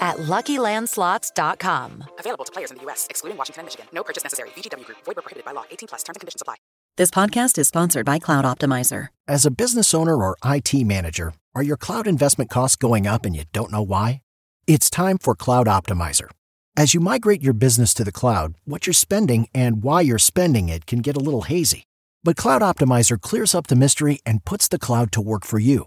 at LuckyLandSlots.com. Available to players in the U.S., excluding Washington and Michigan. No purchase necessary. VGW Group. Void where prohibited by law. 18 plus. Terms and conditions apply. This podcast is sponsored by Cloud Optimizer. As a business owner or IT manager, are your cloud investment costs going up and you don't know why? It's time for Cloud Optimizer. As you migrate your business to the cloud, what you're spending and why you're spending it can get a little hazy. But Cloud Optimizer clears up the mystery and puts the cloud to work for you.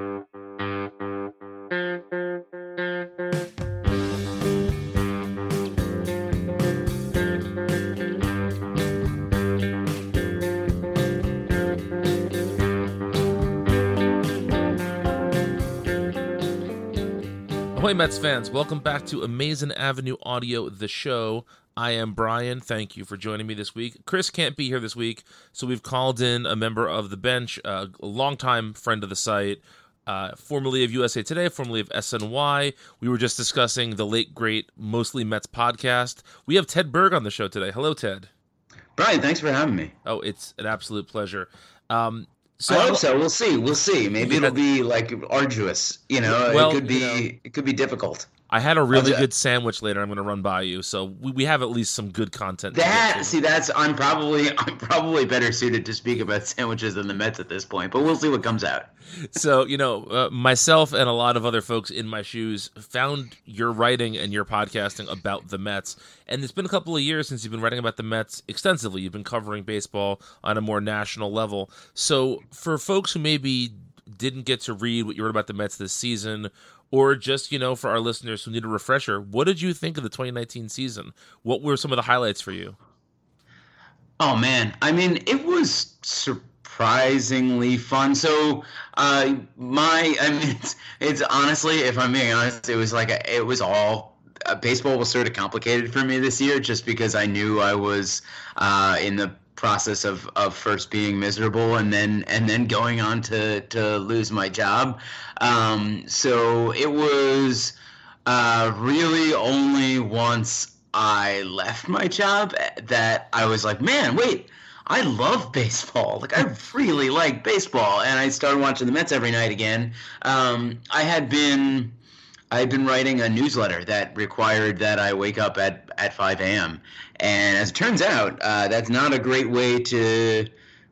Ahoy, Mets fans. Welcome back to Amazing Avenue Audio, the show. I am Brian. Thank you for joining me this week. Chris can't be here this week, so we've called in a member of the bench, uh, a longtime friend of the site, uh, formerly of USA Today, formerly of SNY. We were just discussing the late, great, mostly Mets podcast. We have Ted Berg on the show today. Hello, Ted. Brian, thanks for having me. Oh, it's an absolute pleasure. Um, so I hope so. We'll see. We'll see. Maybe it'll be like arduous. You know, Well, it could be. you know- it could be difficult. I had a really good sandwich later. I'm going to run by you, so we, we have at least some good content. That see, that's I'm probably I'm probably better suited to speak about sandwiches than the Mets at this point. But we'll see what comes out. so you know uh, myself and a lot of other folks in my shoes found your writing and your podcasting about the mets and it's been a couple of years since you've been writing about the mets extensively you've been covering baseball on a more national level so for folks who maybe didn't get to read what you wrote about the mets this season or just you know for our listeners who need a refresher what did you think of the 2019 season what were some of the highlights for you Oh man, I mean, it was surprisingly fun. So, uh, my, I mean, it's, it's honestly, if I'm being honest, it was like a, it was all. Uh, baseball was sort of complicated for me this year, just because I knew I was uh, in the process of, of first being miserable and then and then going on to to lose my job. Um, so it was uh, really only once I left my job that I was like, man, wait, I love baseball. Like I really like baseball, and I started watching the Mets every night again. Um, I had been. I had been writing a newsletter that required that I wake up at, at 5 a.m. And as it turns out, uh, that's not a great way to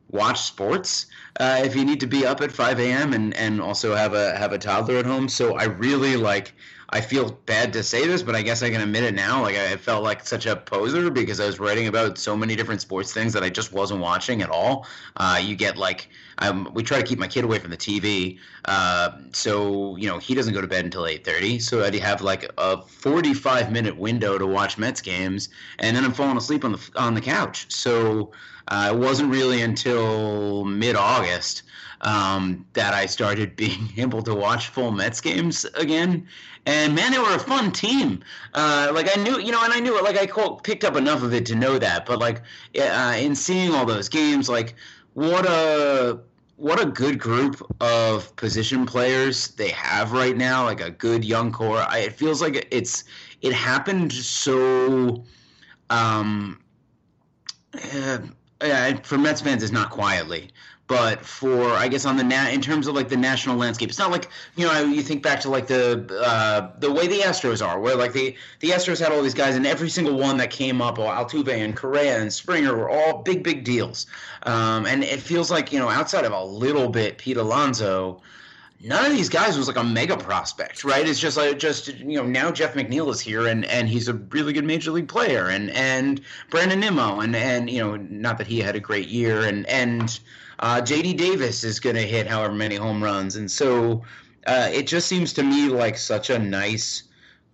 watch sports uh, if you need to be up at 5 a.m. and, and also have a have a toddler at home. So I really like I feel bad to say this, but I guess I can admit it now. Like I felt like such a poser because I was writing about so many different sports things that I just wasn't watching at all. Uh, you get like um, we try to keep my kid away from the TV, uh, so you know he doesn't go to bed until eight thirty. So I'd have like a forty-five minute window to watch Mets games, and then I'm falling asleep on the on the couch. So uh, it wasn't really until mid August um, that I started being able to watch full Mets games again. And man, they were a fun team. Uh, like I knew, you know, and I knew it. Like I picked up enough of it to know that. But like uh, in seeing all those games, like what a what a good group of position players they have right now. Like a good young core. I, it feels like it's it happened so. Um, uh, for Mets fans, it's not quietly but for I guess on the nat in terms of like the national landscape, it's not like you know you think back to like the uh, the way the Astros are, where like the the Astros had all these guys, and every single one that came up, Altuve and Correa and Springer were all big big deals, um, and it feels like you know outside of a little bit Pete Alonso. None of these guys was like a mega prospect, right? It's just like just you know now Jeff McNeil is here and and he's a really good major league player and and Brandon Nimmo and and you know not that he had a great year and and uh, J.D. Davis is going to hit however many home runs, and so uh, it just seems to me like such a nice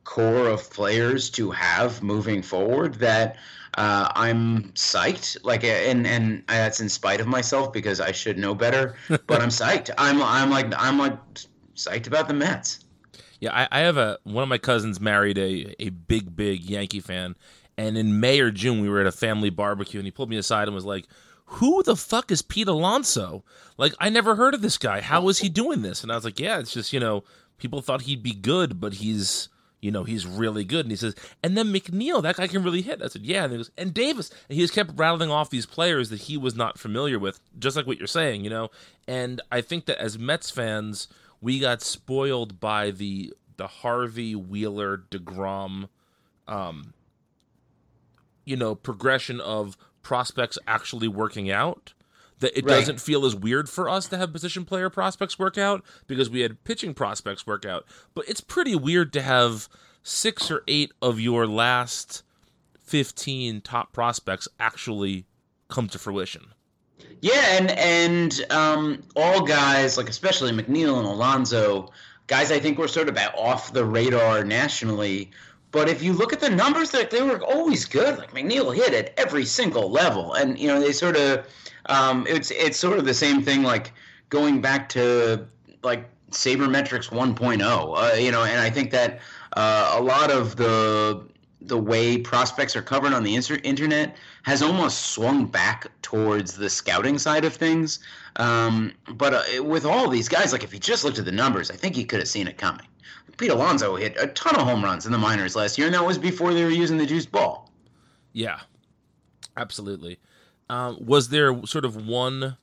core of players to have moving forward that uh, I'm psyched. Like, and and that's in spite of myself because I should know better. but I'm psyched. I'm I'm like I'm like psyched about the Mets. Yeah, I, I have a one of my cousins married a a big big Yankee fan, and in May or June we were at a family barbecue, and he pulled me aside and was like, who the fuck is Pete Alonso? Like, I never heard of this guy. How is he doing this? And I was like, yeah, it's just, you know, people thought he'd be good, but he's, you know, he's really good. And he says, and then McNeil, that guy can really hit. I said, yeah. And he goes, and Davis. And he just kept rattling off these players that he was not familiar with, just like what you're saying, you know? And I think that as Mets fans, we got spoiled by the the Harvey Wheeler DeGrom um you know progression of prospects actually working out. That it right. doesn't feel as weird for us to have position player prospects work out because we had pitching prospects work out. But it's pretty weird to have six or eight of your last 15 top prospects actually come to fruition. Yeah, and and um, all guys like especially McNeil and Alonso, guys I think were sort of off the radar nationally but if you look at the numbers, that they were always good. Like McNeil hit at every single level, and you know they sort of um, it's it's sort of the same thing. Like going back to like sabermetrics 1.0, uh, you know, and I think that uh, a lot of the the way prospects are covered on the internet has almost swung back towards the scouting side of things. Um, but uh, with all these guys, like if you just looked at the numbers, I think you could have seen it coming. Pete Alonso hit a ton of home runs in the minors last year, and that was before they were using the juice ball. Yeah, absolutely. Um, was there sort of one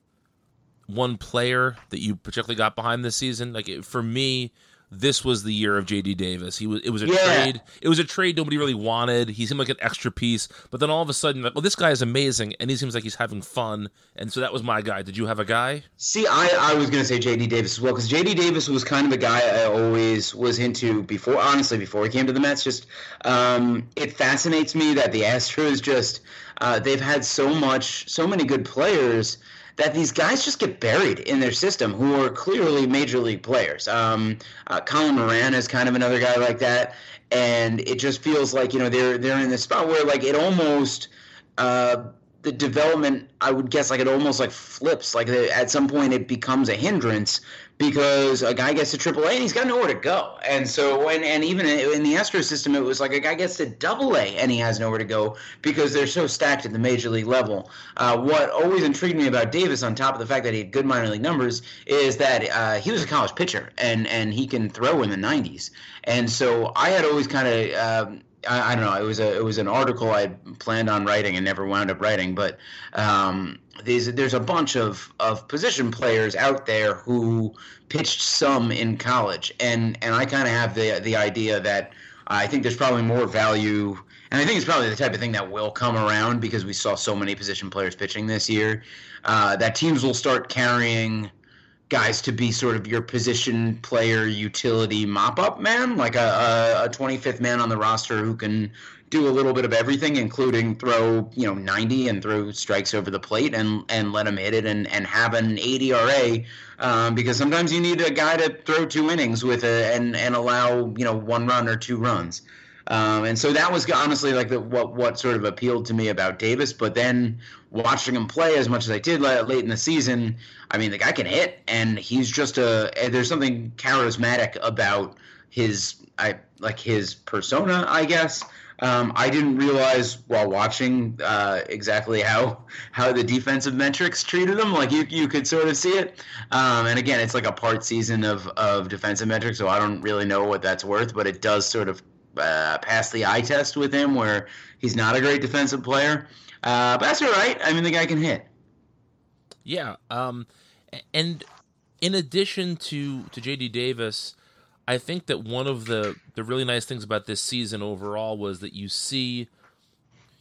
one player that you particularly got behind this season? Like for me, this was the year of JD Davis. He was it was a yeah. trade. It was a trade nobody really wanted. He seemed like an extra piece, but then all of a sudden, like, well, this guy is amazing, and he seems like he's having fun. And so that was my guy. Did you have a guy? See, I, I was gonna say JD Davis as well because JD Davis was kind of a guy I always was into before. Honestly, before he came to the Mets, just um, it fascinates me that the Astros just uh, they've had so much, so many good players that these guys just get buried in their system who are clearly major league players. Um, uh, Colin Moran is kind of another guy like that, and it just feels like you know they're they're in this spot where like it almost. Uh, the development, I would guess, like it almost like flips. Like at some point, it becomes a hindrance because a guy gets to AAA and he's got nowhere to go. And so, and, and even in the Astro system, it was like a guy gets to Double A and he has nowhere to go because they're so stacked at the major league level. Uh, what always intrigued me about Davis, on top of the fact that he had good minor league numbers, is that uh, he was a college pitcher and and he can throw in the 90s. And so I had always kind of. Um, I, I, don't know. It was a it was an article I planned on writing and never wound up writing. But um, there's there's a bunch of, of position players out there who pitched some in college, and and I kind of have the the idea that I think there's probably more value, and I think it's probably the type of thing that will come around because we saw so many position players pitching this year. Uh, that teams will start carrying guys to be sort of your position player utility mop up man, like a, a, a 25th man on the roster who can do a little bit of everything, including throw you know 90 and throw strikes over the plate and and let him hit it and and have an 80 RA um, because sometimes you need a guy to throw two innings with a, and and allow you know one run or two runs. Um, and so that was honestly like the, what what sort of appealed to me about Davis. But then watching him play as much as I did late in the season, I mean the guy can hit, and he's just a there's something charismatic about his I like his persona, I guess. Um, I didn't realize while watching uh, exactly how how the defensive metrics treated him. Like you, you could sort of see it. Um, and again, it's like a part season of of defensive metrics, so I don't really know what that's worth. But it does sort of uh, pass the eye test with him, where he's not a great defensive player. Uh, but that's all right. I mean, the guy can hit. Yeah. Um, and in addition to to JD Davis I think that one of the the really nice things about this season overall was that you see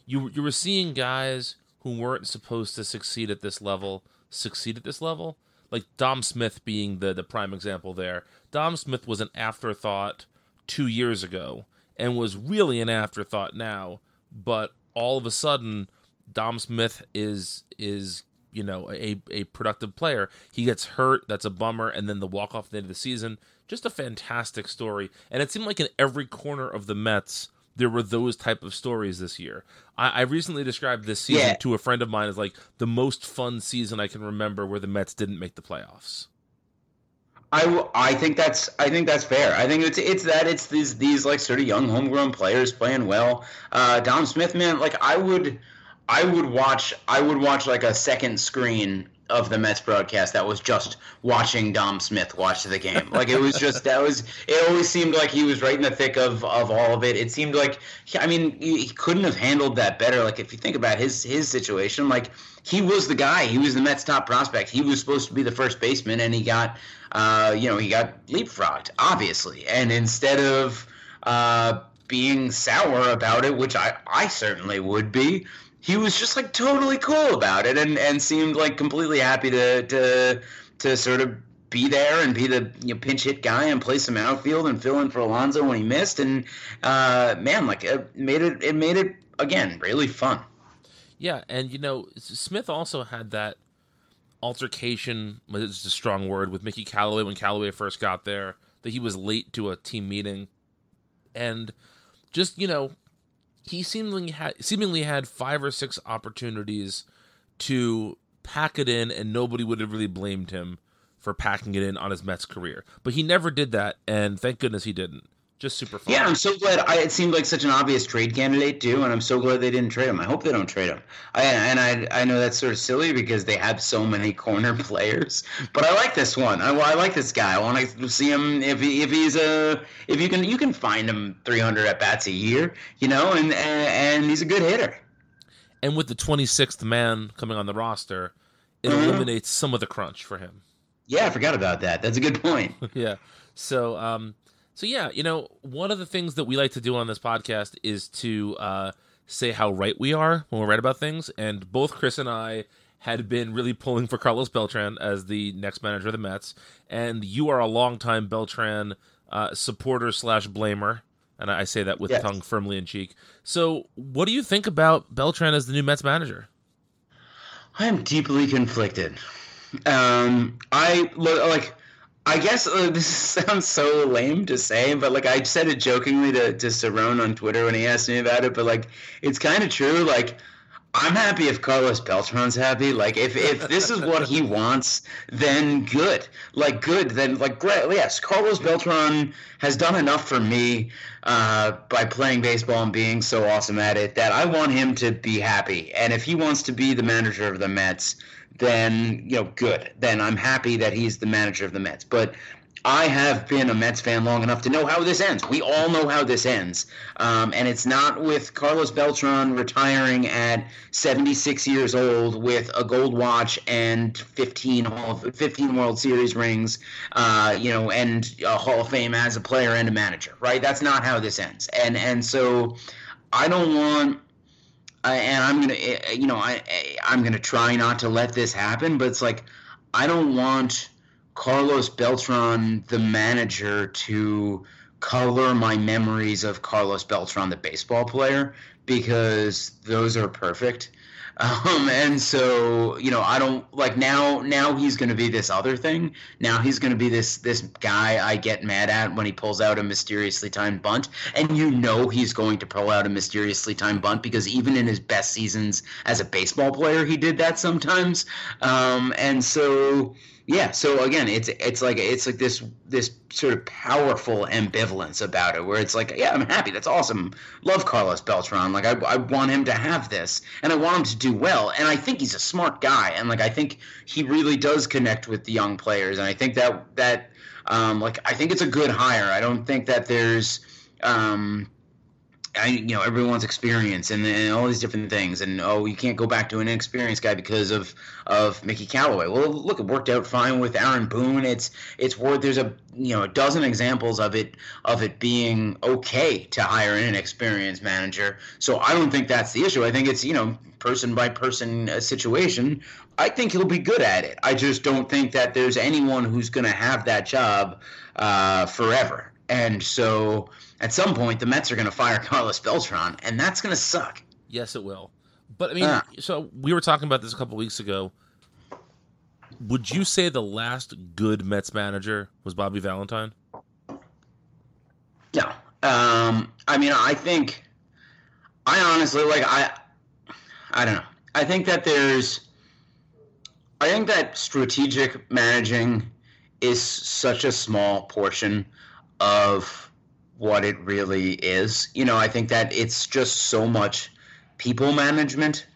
you you were seeing guys who weren't supposed to succeed at this level succeed at this level. Like Dom Smith being the the prime example there. Dom Smith was an afterthought 2 years ago and was really an afterthought now, but all of a sudden Dom Smith is is you know a a productive player. He gets hurt, that's a bummer, and then the walk off at the end of the season just a fantastic story. And it seemed like in every corner of the Mets, there were those type of stories this year. I, I recently described this season yeah. to a friend of mine as like the most fun season I can remember where the Mets didn't make the playoffs. I, I think that's I think that's fair. I think it's it's that it's these these like sort of young homegrown players playing well. Uh, Dom Smith, man, like I would I would watch I would watch like a second screen of the Mets broadcast that was just watching Dom Smith watch the game. Like it was just that was it always seemed like he was right in the thick of, of all of it. It seemed like I mean he couldn't have handled that better. Like if you think about his his situation, like he was the guy. He was the Mets top prospect. He was supposed to be the first baseman, and he got uh, you know he got leapfrogged obviously. And instead of uh, being sour about it, which I I certainly would be he was just like totally cool about it and and seemed like completely happy to to to sort of be there and be the you know, pinch hit guy and play some outfield and fill in for Alonso when he missed and uh, man like it made it it made it again really fun. Yeah, and you know Smith also had that altercation. It's a strong word with Mickey Callaway when Callaway first got there. That he was late to a team meeting, and just you know he seemingly had seemingly had five or six opportunities to pack it in, and nobody would have really blamed him for packing it in on his Mets career. But he never did that, and thank goodness he didn't just super fun. Yeah, I'm so glad. I, it seemed like such an obvious trade candidate too, and I'm so glad they didn't trade him. I hope they don't trade him. I, and I, I know that's sort of silly because they have so many corner players, but I like this one. I, I like this guy. I want to see him if he, if he's a if you can you can find him 300 at bats a year, you know, and and, and he's a good hitter. And with the 26th man coming on the roster, it mm-hmm. eliminates some of the crunch for him. Yeah, I forgot about that. That's a good point. yeah. So, um, so yeah, you know, one of the things that we like to do on this podcast is to uh, say how right we are when we're right about things, and both Chris and I had been really pulling for Carlos Beltran as the next manager of the Mets, and you are a longtime Beltran uh, supporter slash blamer, and I say that with yes. tongue firmly in cheek. So, what do you think about Beltran as the new Mets manager? I am deeply conflicted. Um, I look like I guess uh, this sounds so lame to say, but like I said it jokingly to to Cerrone on Twitter when he asked me about it, but like it's kind of true. Like I'm happy if Carlos Beltran's happy. Like if if this is what he wants, then good. Like good, then like great. Yes, Carlos Beltran has done enough for me uh, by playing baseball and being so awesome at it that I want him to be happy. And if he wants to be the manager of the Mets then you know good. Then I'm happy that he's the manager of the Mets. But I have been a Mets fan long enough to know how this ends. We all know how this ends, um, and it's not with Carlos Beltran retiring at 76 years old with a gold watch and 15 Hall, 15 World Series rings, uh, you know, and a Hall of Fame as a player and a manager. Right? That's not how this ends. And and so I don't want and I'm gonna, eh, eh, you know, I I'm gonna try not to let this happen. But it's like I don't want Carlos Beltran, the manager, to color my memories of Carlos Beltran, the baseball player, because those are perfect. Um, and so you know, I don't like now. Now he's going to be this other thing. Now he's going to be this this guy I get mad at when he pulls out a mysteriously timed bunt, and you know he's going to pull out a mysteriously timed bunt because even in his best seasons as a baseball player, he did that sometimes. Um, and so yeah so again it's it's like it's like this this sort of powerful ambivalence about it where it's like yeah i'm happy. That's awesome. Love carlos beltran. Like I, I want him to have this and i want him to do well and i think he's a smart guy and like i think he really does connect with the young players and i think that that um like i think it's a good hire. I don't think that there's um I, you know everyone's experience and, and all these different things. And oh you can't go back to an inexperienced guy because of of Mickey Callaway. Well look it worked out fine with Aaron Boone. It's it's worth there's a you know a dozen examples of it of it being okay to hire an inexperienced manager. So I don't think that's the issue. I think it's you know person by person uh, situation. I think he'll be good at it. I just don't think that there's anyone who's going to have that job uh, forever. And so at some point the Mets are going to fire Carlos Beltran, and that's going to suck. Yes, it will. But I mean, uh, so we were talking about this a couple weeks ago. Would you say the last good Mets manager was Bobby Valentine? No. Um, I mean, I think, I honestly like I, I don't know. I think that there's, I think that strategic managing is such a small portion of what it really is. You know, I think that it's just so much people management.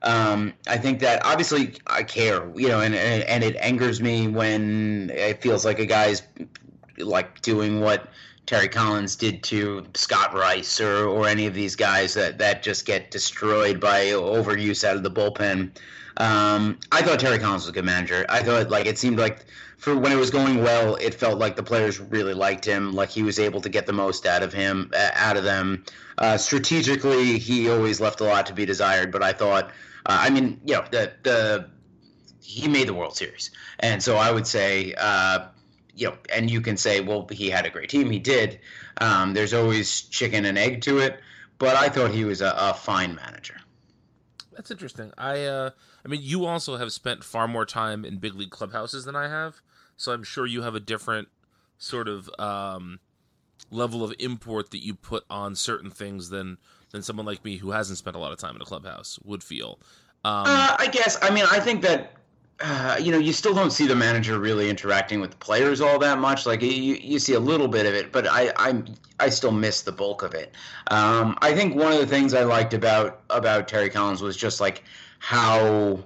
Um, I think that obviously I care, you know, and, and, and it angers me when it feels like a guy's like doing what Terry Collins did to Scott Rice or, or any of these guys that, that just get destroyed by overuse out of the bullpen. Um, I thought Terry Collins was a good manager. I thought like it seemed like for when it was going well, it felt like the players really liked him. Like he was able to get the most out of him, out of them. Uh, strategically, he always left a lot to be desired. But I thought, uh, I mean, you know, the the he made the World Series, and so I would say, uh, you know, and you can say, well, he had a great team. He did. Um, there's always chicken and egg to it, but I thought he was a, a fine manager. That's interesting. I, uh, I mean, you also have spent far more time in big league clubhouses than I have so I'm sure you have a different sort of um, level of import that you put on certain things than than someone like me who hasn't spent a lot of time in a clubhouse would feel. Um, uh, I guess. I mean, I think that uh, you know you still don't see the manager really interacting with the players all that much. Like you, you see a little bit of it, but I I I still miss the bulk of it. Um, I think one of the things I liked about about Terry Collins was just like how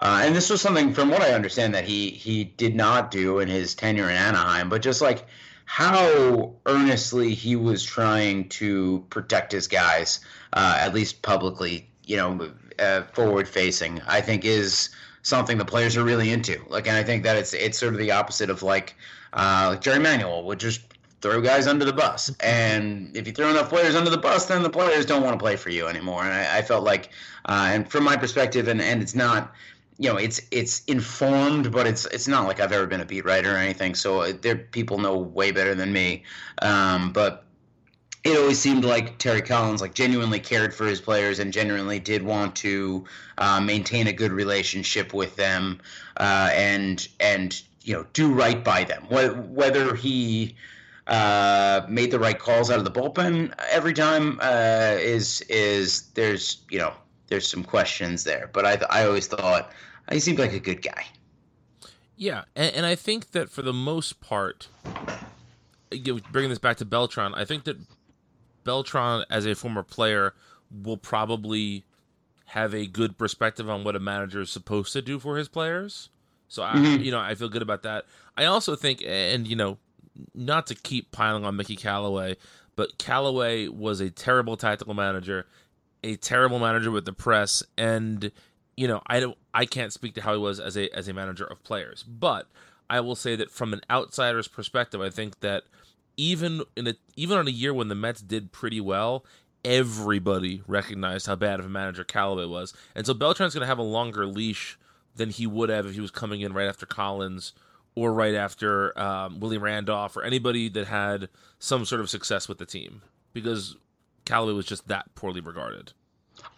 uh, and this was something, from what I understand, that he he did not do in his tenure in Anaheim. But just like how earnestly he was trying to protect his guys, uh, at least publicly, you know, uh, forward facing, I think is something the players are really into. Like, and I think that it's it's sort of the opposite of like uh, like Jerry Manuel would just throw guys under the bus. And if you throw enough players under the bus, then the players don't want to play for you anymore. And I, I felt like, uh, and from my perspective, and, and it's not you know it's it's informed but it's it's not like i've ever been a beat writer or anything so uh, there people know way better than me um, but it always seemed like terry collins like genuinely cared for his players and genuinely did want to uh, maintain a good relationship with them uh, and and you know do right by them whether he uh, made the right calls out of the bullpen every time uh, is is there's you know there's some questions there. But I I always thought he seemed like a good guy. Yeah, and, and I think that for the most part, bringing this back to Beltran, I think that Beltran, as a former player, will probably have a good perspective on what a manager is supposed to do for his players. So I, mm-hmm. you know, I feel good about that. I also think, and you know, not to keep piling on Mickey Callaway, but Callaway was a terrible tactical manager, a terrible manager with the press, and you know, I don't, I can't speak to how he was as a as a manager of players, but I will say that from an outsider's perspective, I think that even in a even on a year when the Mets did pretty well, everybody recognized how bad of a manager Callaway was, and so Beltran's going to have a longer leash than he would have if he was coming in right after Collins or right after um, Willie Randolph or anybody that had some sort of success with the team because Callaway was just that poorly regarded.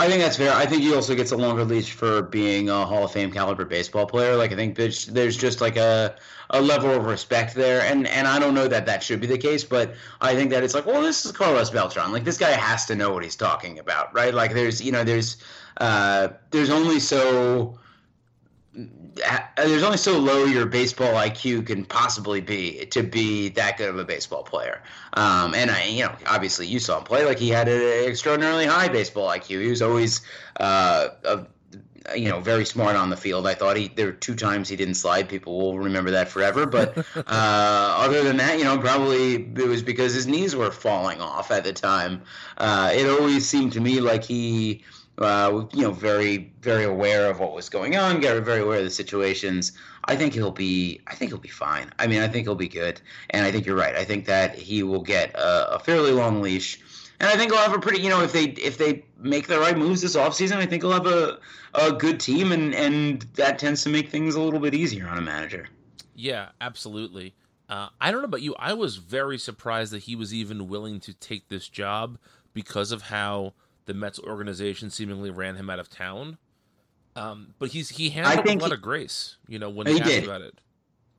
I think that's fair. I think he also gets a longer leash for being a Hall of Fame caliber baseball player. Like I think there's there's just like a a level of respect there, and and I don't know that that should be the case, but I think that it's like, well, this is Carlos Beltran. Like this guy has to know what he's talking about, right? Like there's you know there's uh, there's only so there's only so low your baseball IQ can possibly be to be that good of a baseball player. Um, and I, you know, obviously you saw him play like he had an extraordinarily high baseball IQ. He was always, uh, a, you know, very smart on the field. I thought he there were two times he didn't slide. People will remember that forever. But uh, other than that, you know, probably it was because his knees were falling off at the time. Uh, it always seemed to me like he uh, you know, very very aware of what was going on, very aware of the situations. I think he'll be. I think he'll be fine. I mean, I think he'll be good, and I think you're right. I think that he will get a, a fairly long leash, and I think he'll have a pretty. You know, if they if they make the right moves this offseason, I think he'll have a a good team, and and that tends to make things a little bit easier on a manager. Yeah, absolutely. Uh, I don't know about you. I was very surprised that he was even willing to take this job because of how the Mets organization seemingly ran him out of town. Um, but he's he handled a lot he, of grace, you know, when he asked did. about it.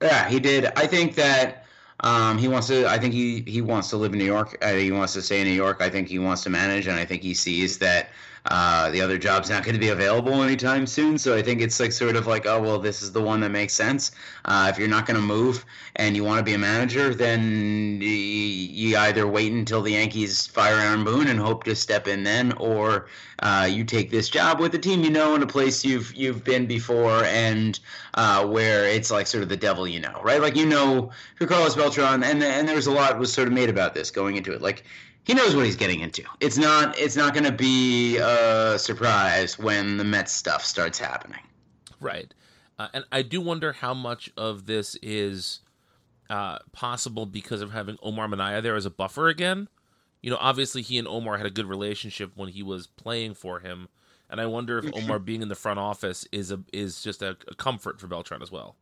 Yeah, he did. I think that um, he wants to. I think he he wants to live in New York. Uh, he wants to stay in New York. I think he wants to manage, and I think he sees that uh, the other job's not going to be available anytime soon. So I think it's like sort of like, oh well, this is the one that makes sense. Uh, if you're not going to move and you want to be a manager, then you either wait until the Yankees fire Aaron Boone and hope to step in then, or uh, you take this job with a team you know in a place you've you've been before and uh, where it's like sort of the devil you know, right? Like you know who Carlos Beltran, and and there's a lot was sort of made about this going into it, like he knows what he's getting into. It's not it's not going to be a surprise when the Mets stuff starts happening. Right. Uh, and I do wonder how much of this is uh, possible because of having Omar Minaya there as a buffer again. You know, obviously he and Omar had a good relationship when he was playing for him, and I wonder if Omar being in the front office is a is just a, a comfort for Beltran as well.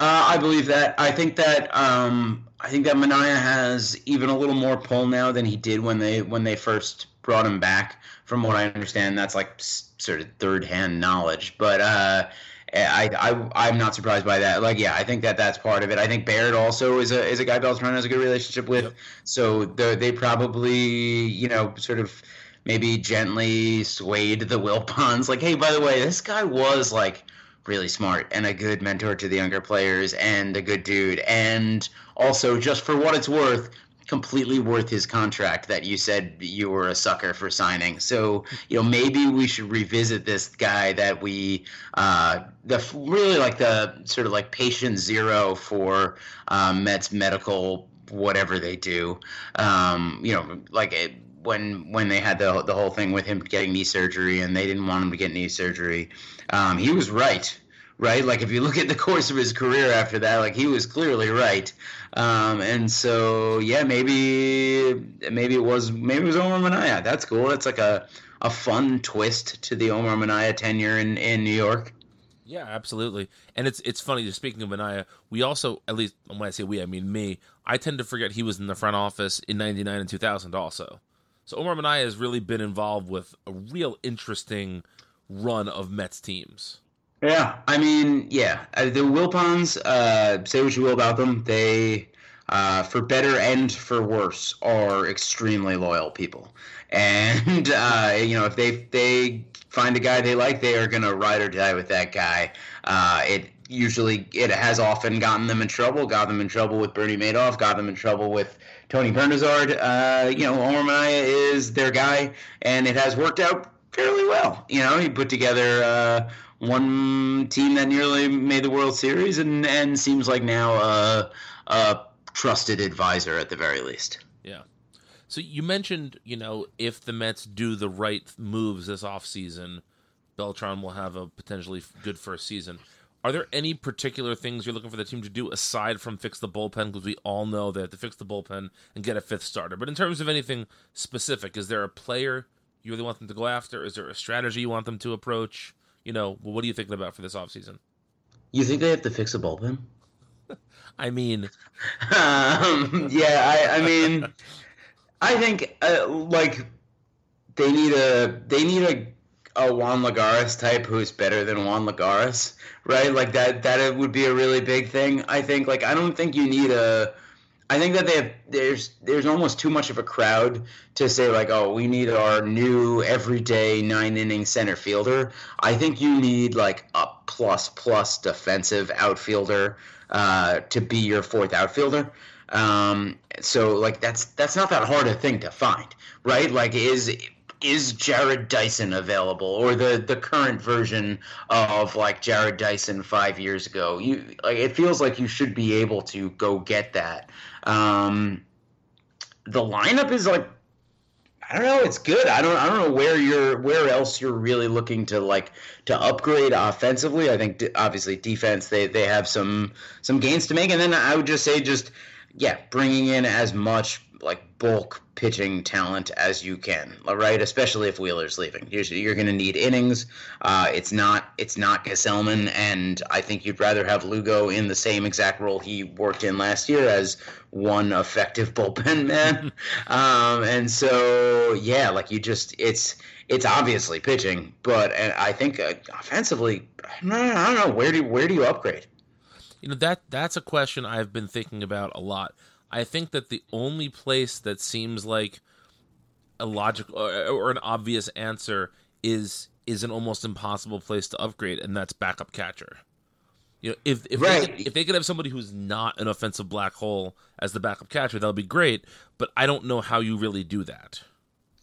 Uh, I believe that. I think that um, I think that Minaya has even a little more pull now than he did when they when they first brought him back. From what I understand, that's like sort of third hand knowledge. But uh, I, I I'm not surprised by that. Like, yeah, I think that that's part of it. I think Baird also is a is a guy Beltran has a good relationship with. Yep. So they probably you know sort of maybe gently swayed the Will Wilpons. Like, hey, by the way, this guy was like really smart and a good mentor to the younger players and a good dude. And also just for what it's worth completely worth his contract that you said you were a sucker for signing. So you know maybe we should revisit this guy that we uh the really like the sort of like patient zero for um, Mets medical whatever they do. Um you know like it, when when they had the the whole thing with him getting knee surgery and they didn't want him to get knee surgery, um, he was right. Right, like if you look at the course of his career after that, like he was clearly right, um, and so yeah, maybe maybe it was maybe it was Omar Minaya. That's cool. That's like a a fun twist to the Omar Minaya tenure in in New York. Yeah, absolutely. And it's it's funny. Just speaking of Minaya, we also at least when I say we, I mean me. I tend to forget he was in the front office in '99 and 2000 also. So Omar Minaya has really been involved with a real interesting run of Mets teams. Yeah, I mean, yeah, uh, the Wilpons. Uh, say what you will about them, they, uh, for better and for worse, are extremely loyal people. And uh, you know, if they they find a guy they like, they are gonna ride or die with that guy. Uh, it usually it has often gotten them in trouble. Got them in trouble with Bernie Madoff. Got them in trouble with Tony Bernazard. Uh, you know, Omar Minaya is their guy, and it has worked out fairly well. You know, he put together uh, one team that nearly made the World Series, and and seems like now a, a trusted advisor at the very least. Yeah. So you mentioned, you know, if the Mets do the right moves this offseason, Beltran will have a potentially good first season. Are there any particular things you're looking for the team to do aside from fix the bullpen? Because we all know they have to fix the bullpen and get a fifth starter. But in terms of anything specific, is there a player you really want them to go after? Is there a strategy you want them to approach? You know, what are you thinking about for this offseason? You think they have to fix the bullpen? I mean, um, yeah, I, I mean, I think uh, like they need a they need a a Juan Lagares type who's better than Juan Lagares, right? Like that that would be a really big thing. I think like I don't think you need a I think that they have there's there's almost too much of a crowd to say like oh we need our new everyday nine inning center fielder. I think you need like a plus plus defensive outfielder uh, to be your fourth outfielder. Um, so like that's that's not that hard a thing to find, right? Like is is Jarrod Dyson available or the the current version of like Jarrod Dyson five years ago? You like it feels like you should be able to go get that. Um, the lineup is like I don't know. It's good. I don't. I don't know where you're. Where else you're really looking to like to upgrade offensively. I think obviously defense. They they have some some gains to make, and then I would just say just yeah, bringing in as much like bulk pitching talent as you can, right? Especially if Wheeler's leaving, you're, you're going to need innings. Uh, it's not it's not Gsellman, and I think you'd rather have Lugo in the same exact role he worked in last year as one effective bullpen man. um, and so yeah, like you just it's it's obviously pitching, but and I think uh, offensively, I don't know where do where do you upgrade? You know that that's a question I've been thinking about a lot. I think that the only place that seems like a logical or, or an obvious answer is is an almost impossible place to upgrade, and that's backup catcher. You know, if if, right. they could, if they could have somebody who's not an offensive black hole as the backup catcher, that would be great. But I don't know how you really do that.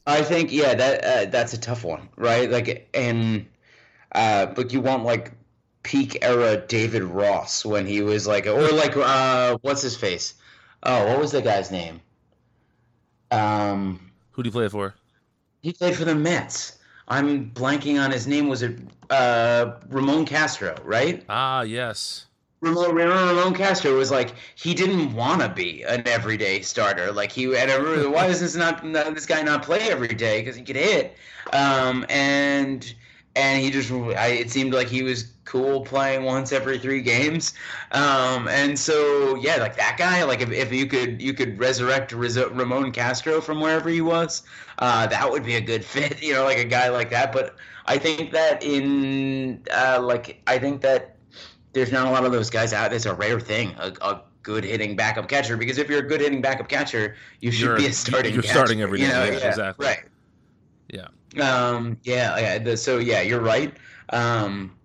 I think yeah, that uh, that's a tough one, right? Like, and uh, but you want like peak era David Ross when he was like, or like uh, what's his face? Oh, what was the guy's name? Um, who did he play for? He played for the Mets. I'm blanking on his name. Was it uh, Ramon Castro? Right? Ah, yes. Ramon, Ramon Castro was like he didn't want to be an everyday starter. Like he, and I remember, why does this not this guy not play every day? Because he could hit. Um, and and he just I, it seemed like he was cool playing once every three games. Um, and so yeah like that guy like if, if you could you could resurrect ramon castro from wherever he was uh, that would be a good fit you know like a guy like that. But i think that in uh, like i think that there's not a lot of those guys out. It's a rare thing a, a good hitting backup catcher because if you're a good hitting backup catcher you should you're, be a starting you're catcher, starting every day. you know? yeah, yeah, exactly. right. Yeah um, yeah, yeah. The, so yeah, you're right. Um,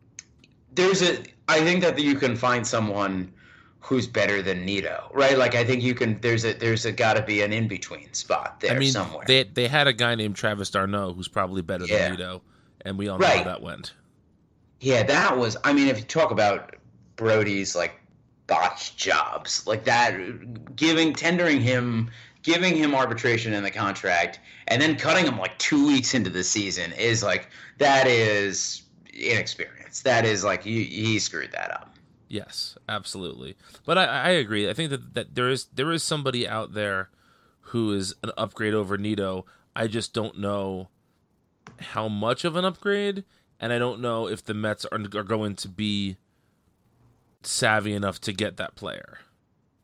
there's a. I think that you can find someone who's better than Nido, right? Like I think you can. There's a there's a got to be an in between spot there I mean, somewhere. They they had a guy named Travis d'Arnaud who's probably better yeah. than Nido, and we all know right. how that went. Yeah, that was. I mean, if you talk about Brodie's like botched jobs, like that, giving tendering him giving him arbitration in the contract and then cutting him like two weeks into the season is like that is inexperience. That is like he, he screwed that up. Yes, absolutely. But I, I agree. I think that, that there is there is somebody out there who is an upgrade over Nido. I just don't know how much of an upgrade, and I don't know if the Mets are, are going to be savvy enough to get that player.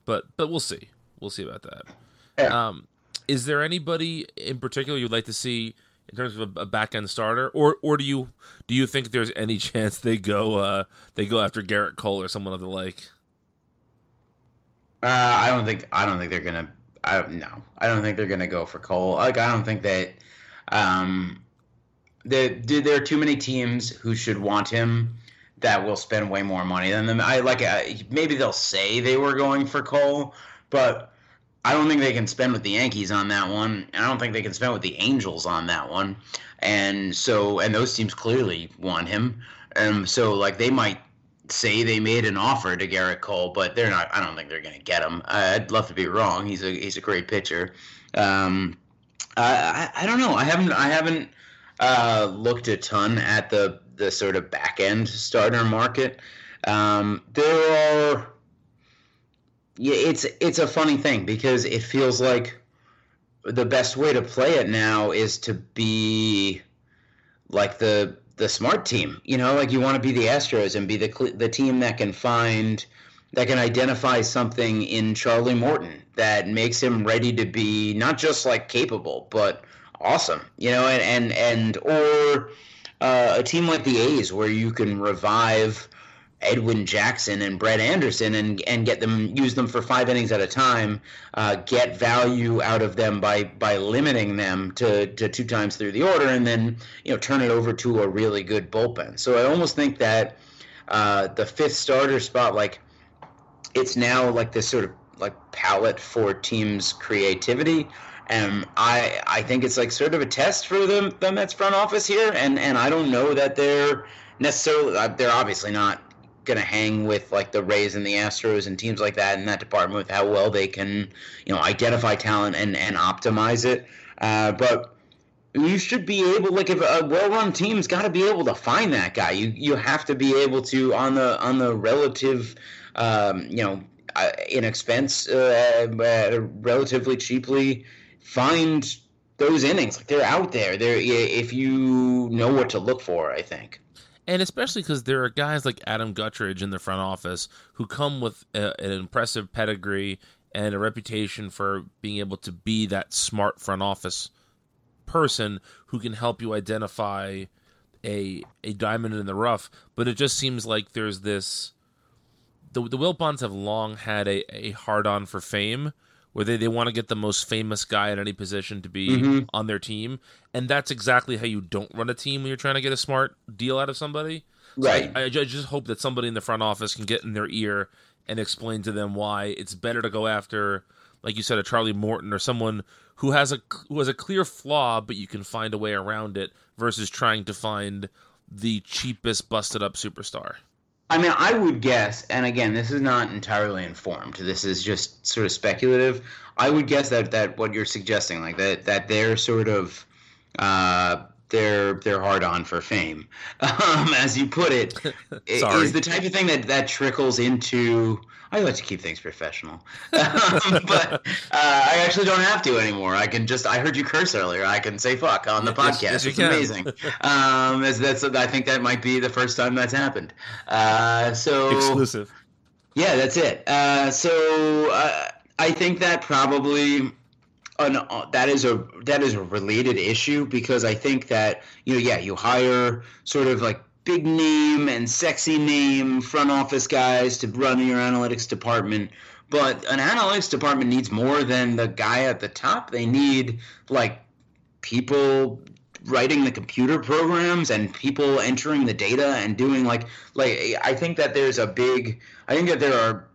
But but we'll see. We'll see about that. Yeah. Um, is there anybody in particular you'd like to see in terms of a, a back end starter, or or do you do you think there's any chance they go uh, they go after Gerrit Cole or someone of the like? Uh, I don't think I don't think they're gonna. I no, I don't think they're gonna go for Cole. Like I don't think that. Um, the, there are too many teams who should want him that will spend way more money than them. I like maybe they'll say they were going for Cole, but I don't think they can spend with the Yankees on that one. I don't think they can spend with the Angels on that one. And so, and those teams clearly want him. Um, so like they might say they made an offer to Gerrit Cole, but they're not. I don't think they're going to get him. I'd love to be wrong. He's a he's a great pitcher. Um, I, I, I don't know. I haven't I haven't uh, looked a ton at the the sort of back end starter market. Um, there are yeah, it's it's a funny thing because it feels like the best way to play it now is to be like the the smart team. You know, like you want to be the Astros and be the the team that can find that can identify something in Charlie Morton that makes him ready to be not just like capable, but awesome, you know, and and and or uh, a team like the A's where you can revive Edwin Jackson and Brett Anderson and and get them use them for five innings at a time, uh, get value out of them by by limiting them to, to two times through the order, and then you know turn it over to a really good bullpen. So I almost think that uh, the fifth starter spot, like it's now like this sort of like palette for teams' creativity. And I I think it's like sort of a test for the the Mets front office here, and and I don't know that they're necessarily uh, they're obviously not going to hang with like the Rays and the Astros and teams like that in that department with how well they can you know identify talent and and optimize it. Uh, but you should be able like if a well-run team's got to be able to find that guy. You you have to be able to on the on the relative um, you know uh, inexpense uh, uh, relatively cheaply find those innings like they're out there there if you know what to look for i think and especially because there are guys like adam guttridge in the front office who come with a, an impressive pedigree and a reputation for being able to be that smart front office person who can help you identify a a diamond in the rough. But it just seems like there's this the the Wilpons have long had a, a hard on for fame where they, they want to get the most famous guy at any position to be mm-hmm. on their team. And that's exactly how you don't run a team when you're trying to get a smart deal out of somebody. Right. So I, I, just hope that somebody in the front office can get in their ear and explain to them why it's better to go after, like you said, a Charlie Morton or someone who has a who has a clear flaw, but you can find a way around it, versus trying to find the cheapest busted up superstar. I mean, I would guess, and again, this is not entirely informed. This is just sort of speculative. I would guess that that what you're suggesting, like that, that they're sort of uh, they're they're hard on for fame, um, as you put it, is the type of thing that that trickles into I like to keep things professional, um, but uh, I actually don't have to anymore. I can just. I heard you curse earlier. I can say fuck on the podcast. Yes, it's amazing. um, as that's. I think that might be the first time that's happened. Uh, so exclusive. Yeah, that's it. Uh, so uh, I think that probably. An, uh, that is a that is a related issue because I think that you know yeah you hire sort of like big name and sexy name front office guys to run your analytics department. But an analytics department needs more than the guy at the top. They need like people writing the computer programs and people entering the data and doing like like I think that there's a big I think that there are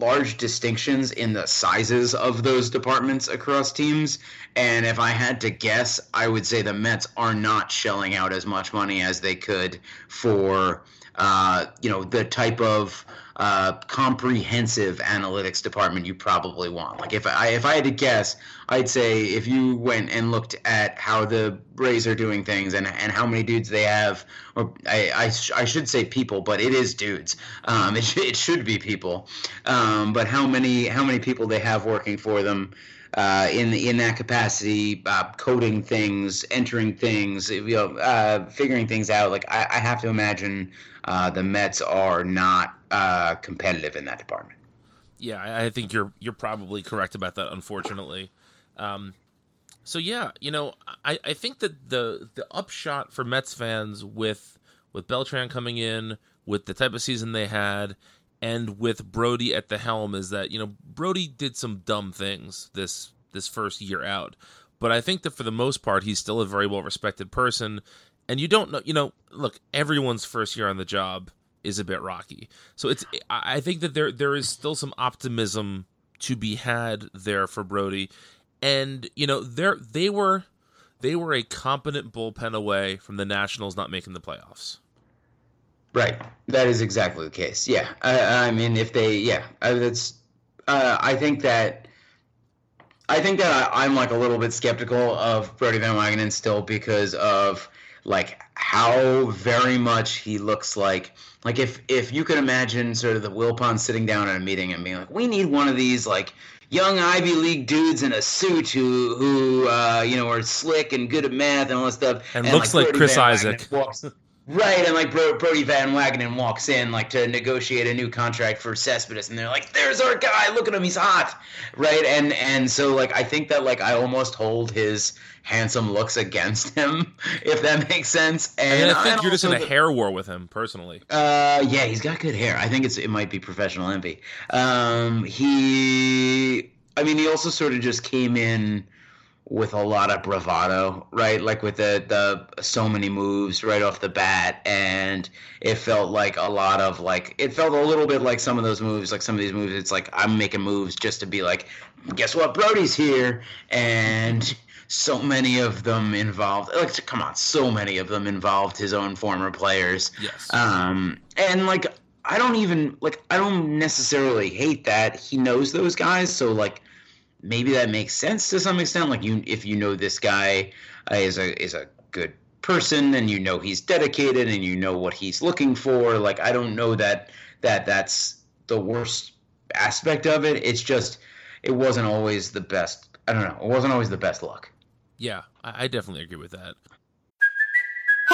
large distinctions in the sizes of those departments across teams. And if I had to guess, I would say the Mets are not shelling out as much money as they could for, uh, you know, the type of uh, comprehensive analytics department you probably want. Like if I if I had to guess, I'd say if you went and looked at how the Rays are doing things and and how many dudes they have, or I I, sh- I should say people, but it is dudes. Um, it, sh- it should be people, um, but how many how many people they have working for them. Uh, in in that capacity, uh, coding things, entering things, you know, uh, figuring things out. Like I, I have to imagine uh, the Mets are not uh, competitive in that department. Yeah, I think you're you're probably correct about that. Unfortunately, um, so yeah, you know, I, I think that the the upshot for Mets fans with with Beltran coming in, with the type of season they had, and with Brodie at the helm is that you know Brodie did some dumb things this this first year out, but I think that for the most part he's still a very well respected person, and you don't know you know look everyone's first year on the job is a bit rocky. So it's I think that there there is still some optimism to be had there for Brodie, And you know, they they were they were a competent bullpen away from the Nationals not making the playoffs. Right. That is exactly the case. Yeah. I, I mean, if they, yeah, that's. Uh, I think that. I think that I, am like a little bit skeptical of Brodie Van Wagenen still because of like how very much he looks like like if if you could imagine sort of the Wilpon sitting down at a meeting and being like, we need one of these like young Ivy League dudes in a suit who who uh, you know are slick and good at math and all that stuff, and, and looks like, like Chris Isaak. Walks, Right, and like Bro- Brodie Van Wagenen walks in like to negotiate a new contract for Cespedes, and they're like, "There's our guy! Look at him, he's hot!" Right, and and so like I think that like I almost hold his handsome looks against him, if that makes sense. And, And I think you're just in a hair war with him personally. uh, yeah, he's got good hair. I think it's it might be professional envy. Um, he, I mean, he also sort of just came in with a lot of bravado, right? Like with the the so many moves right off the bat, and it felt like a lot of like it felt a little bit like some of those moves, like some of these moves. It's like I'm making moves just to be like, guess what, Brodie's here, and so many of them involved. Like, come on, so many of them involved his own former players. Yes. Um, and like I don't even like I don't necessarily hate that he knows those guys. So like maybe that makes sense to some extent. Like you, if you know this guy uh, is a is a good person and you know he's dedicated and you know what he's looking for. Like I don't know that that that's the worst aspect of it. It's just it wasn't always the best. I don't know. It wasn't always the best luck. Yeah, I, I definitely agree with that.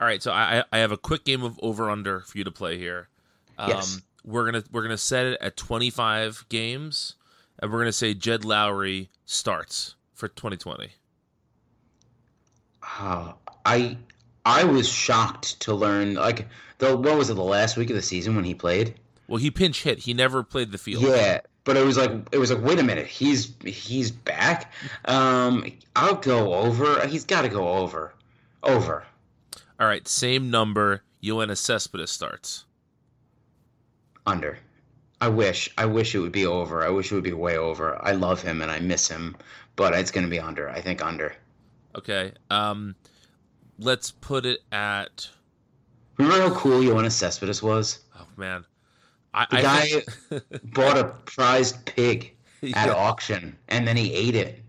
All right, so I I have a quick game of over under for you to play here. Um, Yes. We're gonna we're gonna set it at 25 games, and we're gonna say Jed Lowrie starts for 2020. Uh, I I was shocked to learn like the what was it the last week of the season when he played? Well, he pinch hit. He never played the field. Yeah, but it was like it was like wait a minute, he's he's back. Um, I'll go over. He's got to go over, over. All right, same number. Yoenis Cespedes starts. Under. I wish. I wish it would be over. I wish it would be way over. I love him and I miss him, but it's going to be under. I think under. Okay. Um, let's put it at. Remember how cool Yoenis Cespedes was? Oh man, I, The I guy think- bought a prized pig at Yeah. auction and then he ate it.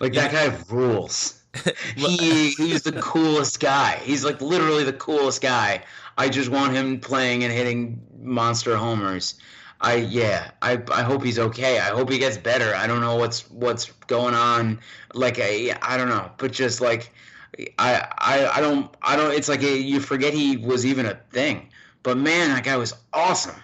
Like that guy rules. he he's the coolest guy. He's like literally the coolest guy. I just want him playing and hitting monster homers. I yeah, I I hope he's okay. I hope he gets better. I don't know what's what's going on. Like I I don't know, but just like I I I don't I don't. It's like a, you forget he was even a thing. But man, that guy was awesome.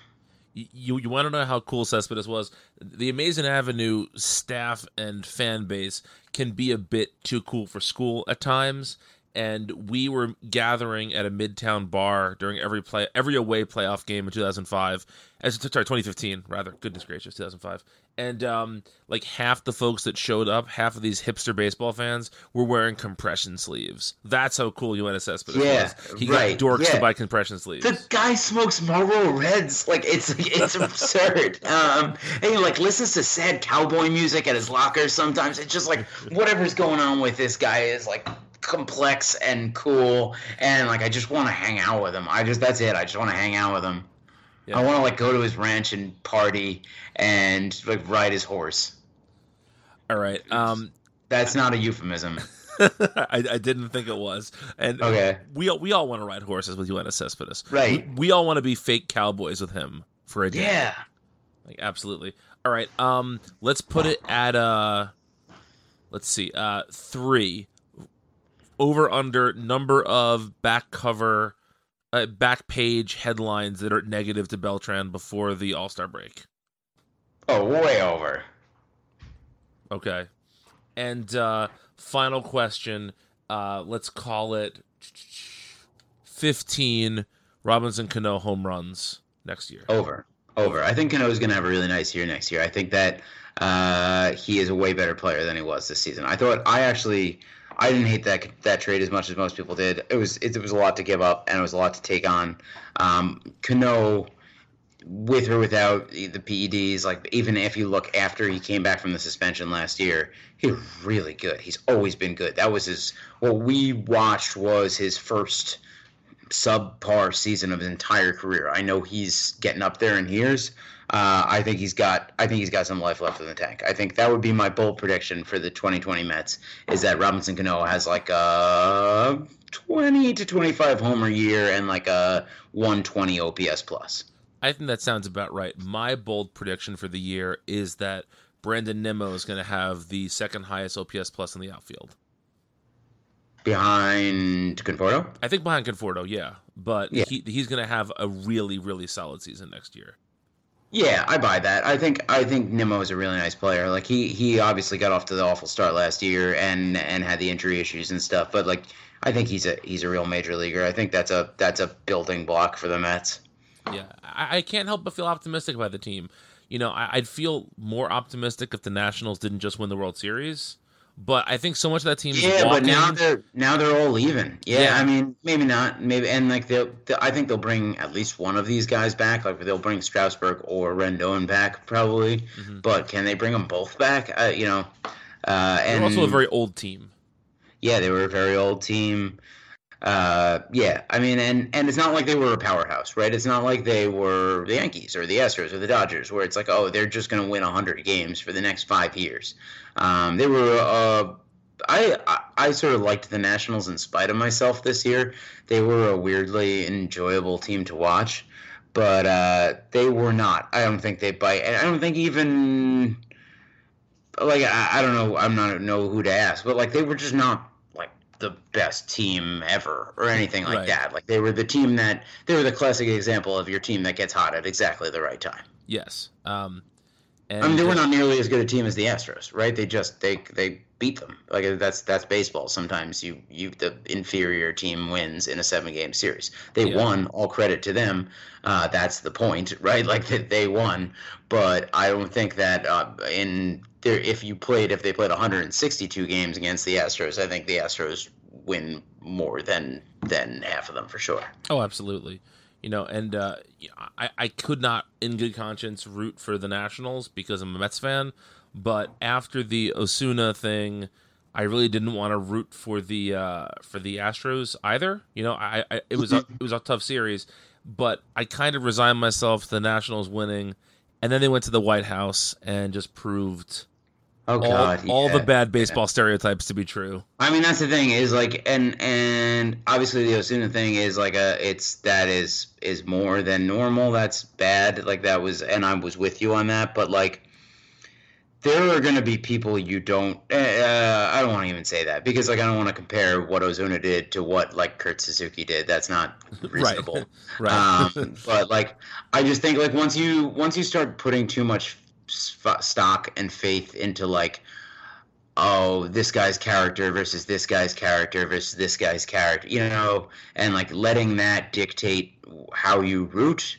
You you want to know how cool Cespedes was? The Amazing Avenue staff and fan base can be a bit too cool for school at times. And we were gathering at a midtown bar during every play, every away playoff game in 2005. As sorry, 2015 rather. Goodness gracious, 2005. And um, like half the folks that showed up, half of these hipster baseball fans, were wearing compression sleeves. That's how cool Yoenis Cespedes Yeah, was. He right, got dorks yeah. to buy compression sleeves. The guy smokes Marlboro Reds. Like it's it's absurd. Um, and he like listens to sad cowboy music at his locker. Sometimes it's just like whatever's going on with this guy is like complex and cool. And like I just want to hang out with him. I just that's it. I just want to hang out with him. Yeah. I want to like go to his ranch and party and like ride his horse. All right. Um, That's not a euphemism. I, I didn't think it was. And Okay. we all, we all want to ride horses with Yoenis Cespedes. Right. We, we all want to be fake cowboys with him for a day. Yeah. Like absolutely. All right. Um let's put it at uh let's see. Uh 3 over under number of back cover uh, back page headlines that are negative to Beltran before the All-Star break. Oh, way over. Okay. And uh final question, uh let's call it 15 Robinson Cano home runs next year. Over. Over. I think Cano is going to have a really nice year next year. I think that uh, he is a way better player than he was this season. I thought I actually I didn't hate that that trade as much as most people did. It was it, was a lot to give up and it was a lot to take on. Um, Cano with or without the PEDs, like even if you look after he came back from the suspension last year, he was really good. He's always been good. That was his what we watched was his first subpar season of his entire career. I know he's getting up there in years. Uh, I think he's got I think he's got some life left in the tank. I think that would be my bold prediction for the 2020 Mets is that Robinson Cano has like a 20 to 25 homer year and like a 120 OPS plus. I think that sounds about right. My bold prediction for the year is that Brandon Nimmo is going to have the second highest OPS plus in the outfield. Behind Conforto? I think behind Conforto, yeah. But Yeah. He, he's going to have a really, really solid season next year. Yeah, I buy that. I think I think Nimmo is a really nice player. Like he he obviously got off to the awful start last year and and had the injury issues and stuff. But like I think he's a he's a real major leaguer. I think that's a that's a building block for the Mets. Yeah, I, I can't help but feel optimistic about the team. You know, I, I'd feel more optimistic if the Nationals didn't just win the World Series. But I think so much of that team is Yeah, but now they're now they're all leaving. Yeah, Yeah. I mean maybe not. Maybe and like they'll, they I think they'll bring at least one of these guys back. Like they'll bring Strasburg or Rendon back probably. Mm-hmm. But can they bring them both back? Uh, you know. Uh, they're and also a very old team. yeah, they were a very old team. Uh, yeah, I mean, and and it's not like they were a powerhouse, right? It's not like they were the Yankees or the Astros or the Dodgers, where it's like, oh, they're just going to win hundred games for the next five years. Um, they were. Uh, I, I sort of liked the Nationals in spite of myself this year. They were a weirdly enjoyable team to watch, but uh, they were not. I don't think they bite, and I don't think even like I, I don't know. I'm not know who to ask, but like they were just not like the best team ever or anything like Right. that. Like they were the team that they were the classic example of your team that gets hot at exactly the right time. Yes. Um, and I mean, they were not nearly as good a team as the Astros, right? They just they they beat them. Like that's that's baseball. Sometimes you you the inferior team wins in a seven game series. They Yeah. won. All credit to them. Uh, that's the point, right? Like that they won. But I don't think that uh, in there if you played if they played 162 games against the Astros, I think the Astros win more than than half of them for sure. Oh, absolutely. You know, and uh, I, I could not, in good conscience, root for the Nationals because I'm a Mets fan. But after the Osuna thing, I really didn't want to root for the uh, for the Astros either. You know, I, I it was a, it was a tough series, but I kind of resigned myself to the Nationals winning, and then they went to the White House and just proved Oh all, God, all the bad baseball stereotypes to be true. I mean, that's the thing is like, and and obviously the Osuna thing is like a, it's that is is more than normal. That's bad. Like that was, and I was with you on that. But like, there are going to be people you don't. Uh, I don't want to even say that because like I don't want to compare what Osuna did to what like Kurt Suzuki did. That's not reasonable. Right. Um, but like, I just think like once you once you start putting too much stock and faith into like oh, this guy's character versus this guy's character versus this guy's character, you know, and like letting that dictate how you root,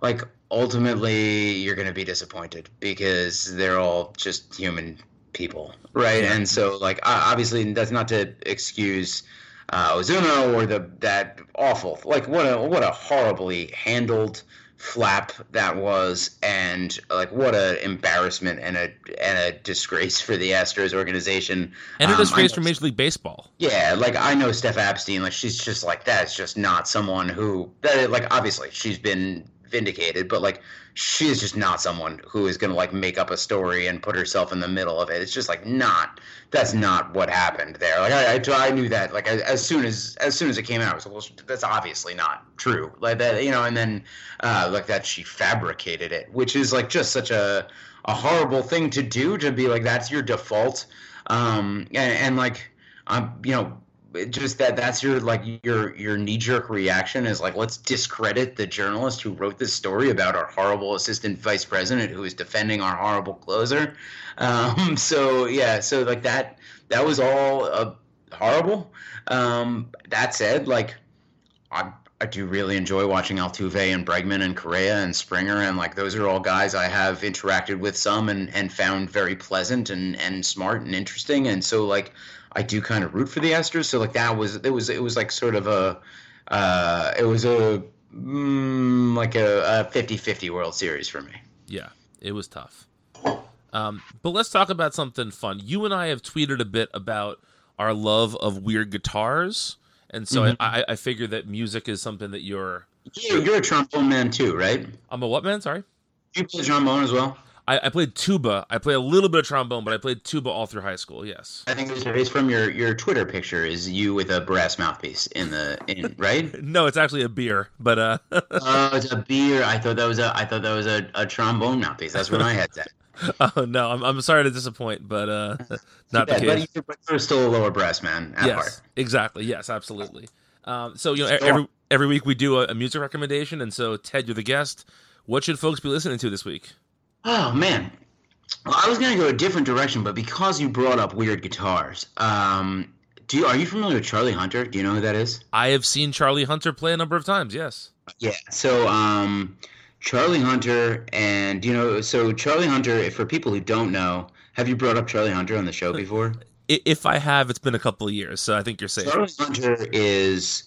like ultimately you're going to be disappointed because they're all just human people, right? And so, like, obviously, that's not to excuse uh, Osuna or the that awful, like, what a what a horribly handled flap that was, and like what a embarrassment and a and a disgrace for the Astros organization. And a Um, disgrace know- for Major League Baseball. yeah, like I know Steph Apstein, like she's just like that's just not someone who that like obviously she's been vindicated, but like she is just not someone who is gonna like make up a story and put herself in the middle of it. It's just like not that's not what happened there. Like I, I, I knew that like as, as soon as as soon as it came out, I was like, well, that's obviously not true. Like that, you know, and then uh, like that she fabricated it, which is like just such a a horrible thing to do to be like that's your default. Um, and, and like I'm, you know, just that that's your like your your knee jerk reaction is like let's discredit the journalist who wrote this story about our horrible assistant vice president who is defending our horrible closer. Um, so yeah, so like that that was all uh, horrible. Um, that said, like I I do really enjoy watching Altuve and Bregman and Correa and Springer and like those are all guys I have interacted with some and and found very pleasant and and smart and interesting and so like I do kind of root for the Astros so like that was it was it was like sort of a uh it was a mm, like a, a 50-50 World Series for me. Yeah, it was tough. Um, but let's talk about something fun. You and I have tweeted a bit about our love of weird guitars and so Mhm. I, I figure that music is something that you're. You, you're a trombone man too, right? I'm a what man? Sorry. You play trombone as well. I, I played tuba. I play a little bit of trombone, but I played tuba all through high school. Yes. I think it's, it's from your your Twitter picture. Is you with a brass mouthpiece in the in right? No, it's actually a beer, but uh, Oh, it's a beer. I thought that was a I thought that was a, a trombone mouthpiece. That's what my head said. oh no, I'm I'm sorry to disappoint, but uh, not the Yeah, but case. you're, but you're still a lower brass man at yes, heart. exactly. Yes, absolutely. Um, so you know, every every week we do a, a music recommendation, and so Ted, you're the guest. What should folks be listening to this week? Oh man. Well, I was gonna go a different direction, but because you brought up weird guitars, um, do you are you familiar with Charlie Hunter? Do you know who that is? I have seen Charlie Hunter play a number of times. Yes. Yeah. So, um, Charlie Hunter, and you know, so Charlie Hunter. For people who don't know, have you brought up Charlie Hunter on the show before? If I have, it's been a couple of years, so I think you're safe. Charlie Hunter is